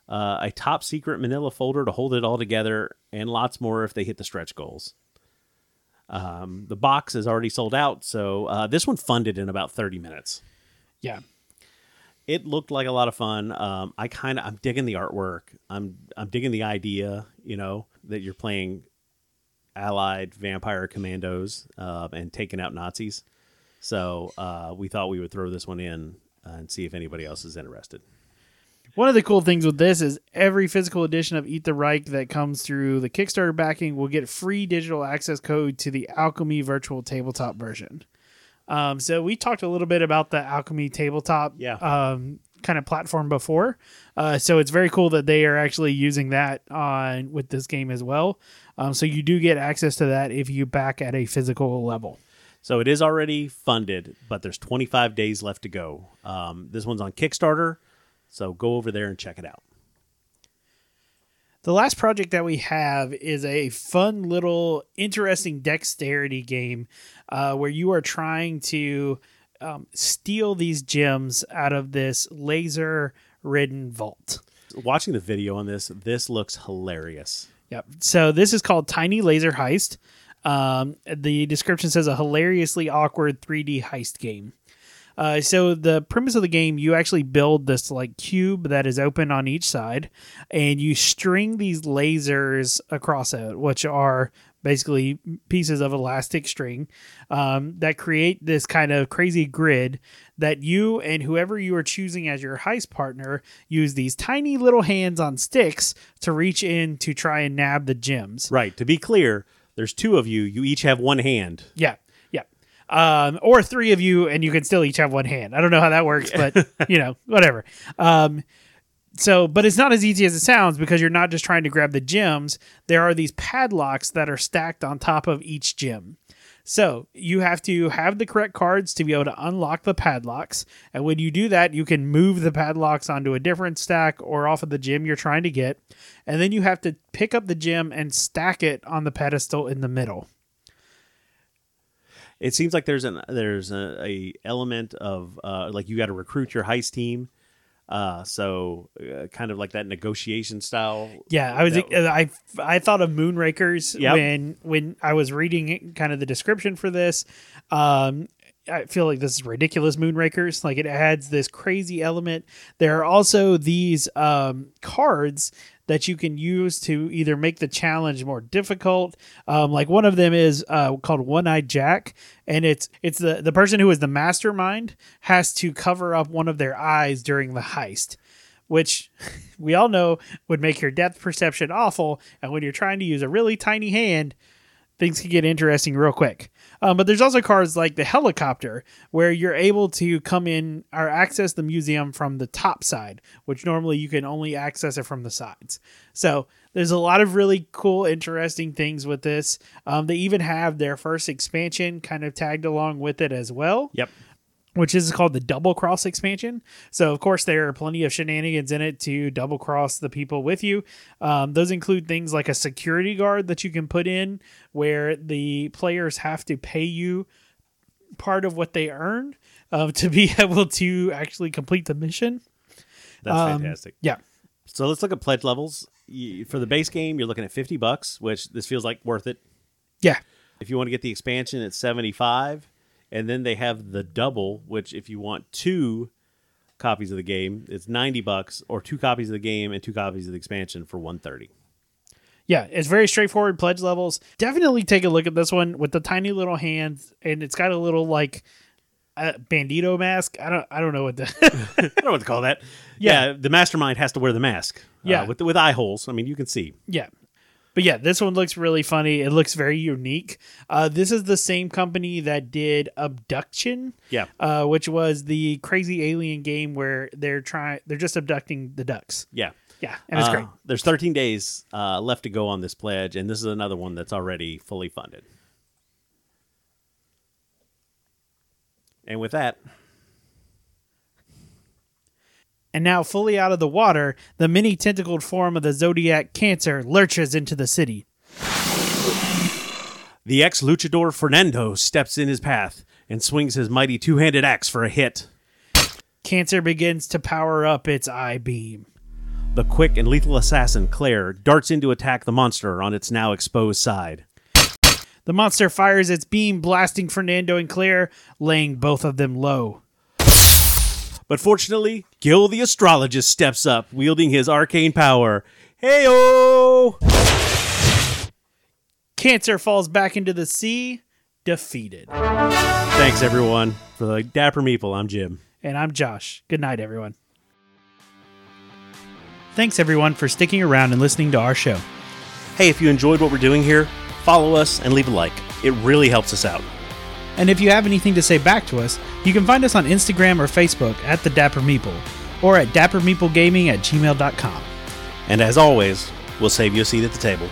uh, a top secret manila folder to hold it all together, and lots more if they hit the stretch goals. Um, the box is already sold out, so uh, this one funded in about 30 minutes. yeah, It looked like a lot of fun. Um, I kind of I'm digging the artwork. I'm I'm digging the idea, you know, that you're playing allied vampire commandos uh, and taking out Nazis. So uh, we thought we would throw this one in uh, and see if anybody else is interested. One of the cool things with this is every physical edition of Eat the Reich that comes through the Kickstarter backing will get free digital access code to the Alchemy Virtual Tabletop version. Um, so we talked a little bit about the Alchemy Tabletop Yeah. um, kind of platform before. Uh, so it's very cool that they are actually using that on with this game as well. Um, so you do get access to that if you back at a physical level. So it is already funded, but there's 25 days left to go. Um, this one's on Kickstarter. So go over there and check it out. The last project that we have is a fun little interesting dexterity game uh, where you are trying to um, steal these gems out of this laser ridden vault. Watching the video on this, this looks hilarious. Yep. So this is called Tiny Laser Heist. Um, the description says a hilariously awkward 3D heist game. Uh, so the premise of the game, you actually build this like cube that is open on each side, and you string these lasers across it, which are basically pieces of elastic string um, that create this kind of crazy grid that you and whoever you are choosing as your heist partner use these tiny little hands on sticks to reach in to try and nab the gems. Right. To be clear, there's two of you. You each have one hand. Yeah, yeah. Um, or three of you, and you can still each have one hand. I don't know how that works, but you know, whatever. Um, so, but it's not as easy as it sounds because you're not just trying to grab the gems. There are these padlocks that are stacked on top of each gem. So you have to have the correct cards to be able to unlock the padlocks. And when you do that, you can move the padlocks onto a different stack or off of the gem you're trying to get. And then you have to pick up the gem and stack it on the pedestal in the middle. It seems like there's an there's a, a element of uh, like you got to recruit your heist team. Uh, so uh, kind of like that negotiation style. Yeah, I was That- I I thought of Moonrakers Yep. when when I was reading kind of the description for this. Um, I feel like this is ridiculous Moonrakers. Like it adds this crazy element. There are also these um, cards that you can use to either make the challenge more difficult. Um, like one of them is uh, called One Eyed Jack, and it's it's the the person who is the mastermind has to cover up one of their eyes during the heist which we all know would make your depth perception awful. And when you're trying to use a really tiny hand, things can get interesting real quick. Um, but there's also cards like the helicopter, where you're able to come in or access the museum from the top side, which normally you can only access it from the sides. So there's a lot of really cool, interesting things with this. Um, they even have their first expansion kind of tagged along with it as well Yep. Which is called the double cross expansion. So, of course, there are plenty of shenanigans in it to double cross the people with you. Um, those include things like a security guard that you can put in where the players have to pay you part of what they earn uh, to be able to actually complete the mission. That's Um, fantastic. Yeah. So let's look at pledge levels. For the base game, you're looking at 50 bucks, which this feels like worth it. Yeah. If you want to get the expansion, it's 75. And then they have the double, which if you want two copies of the game, it's 90 bucks or two copies of the game and two copies of the expansion for 130. Yeah, it's very straightforward pledge levels. Definitely take a look at this one with the tiny little hands, and it's got a little like uh, bandito mask. I don't, I don't know what the I don't know what to call that. Yeah. Yeah, the mastermind has to wear the mask. uh, Yeah. with with eye holes. I mean, you can see. Yeah. But yeah, this one looks really funny. It looks very unique. Uh, this is the same company that did Abduction, Yeah, uh, which was the crazy alien game where they're trying they're just abducting the ducks. yeah. Yeah, and it's Uh, great. There's 13 days uh, left to go on this pledge, and this is another one that's already fully funded. And with that, And now fully out of the water, the mini tentacled form of the zodiac Cancer lurches into the city. the ex luchador Fernando steps in his path and swings his mighty two handed axe for a hit. Cancer begins to power up its eye beam. The quick and lethal assassin, Claire, darts in to attack the monster on its now exposed side. The monster fires its beam, blasting Fernando and Claire, laying both of them low. But fortunately, Gil the astrologist steps up, wielding his arcane power. Heyo! Cancer falls back into the sea, defeated. Thanks, everyone. For the Dapper Meeple, I'm Jim. And I'm Josh. Good night, everyone. Thanks, everyone, for sticking around and listening to our show. Hey, if you enjoyed what we're doing here, follow us and leave a like. It really helps us out. And if you have anything to say back to us, you can find us on Instagram or Facebook at the Dapper Meeple or at dappermeeplegaming at gmail.com. And as always, we'll save you a seat at the table.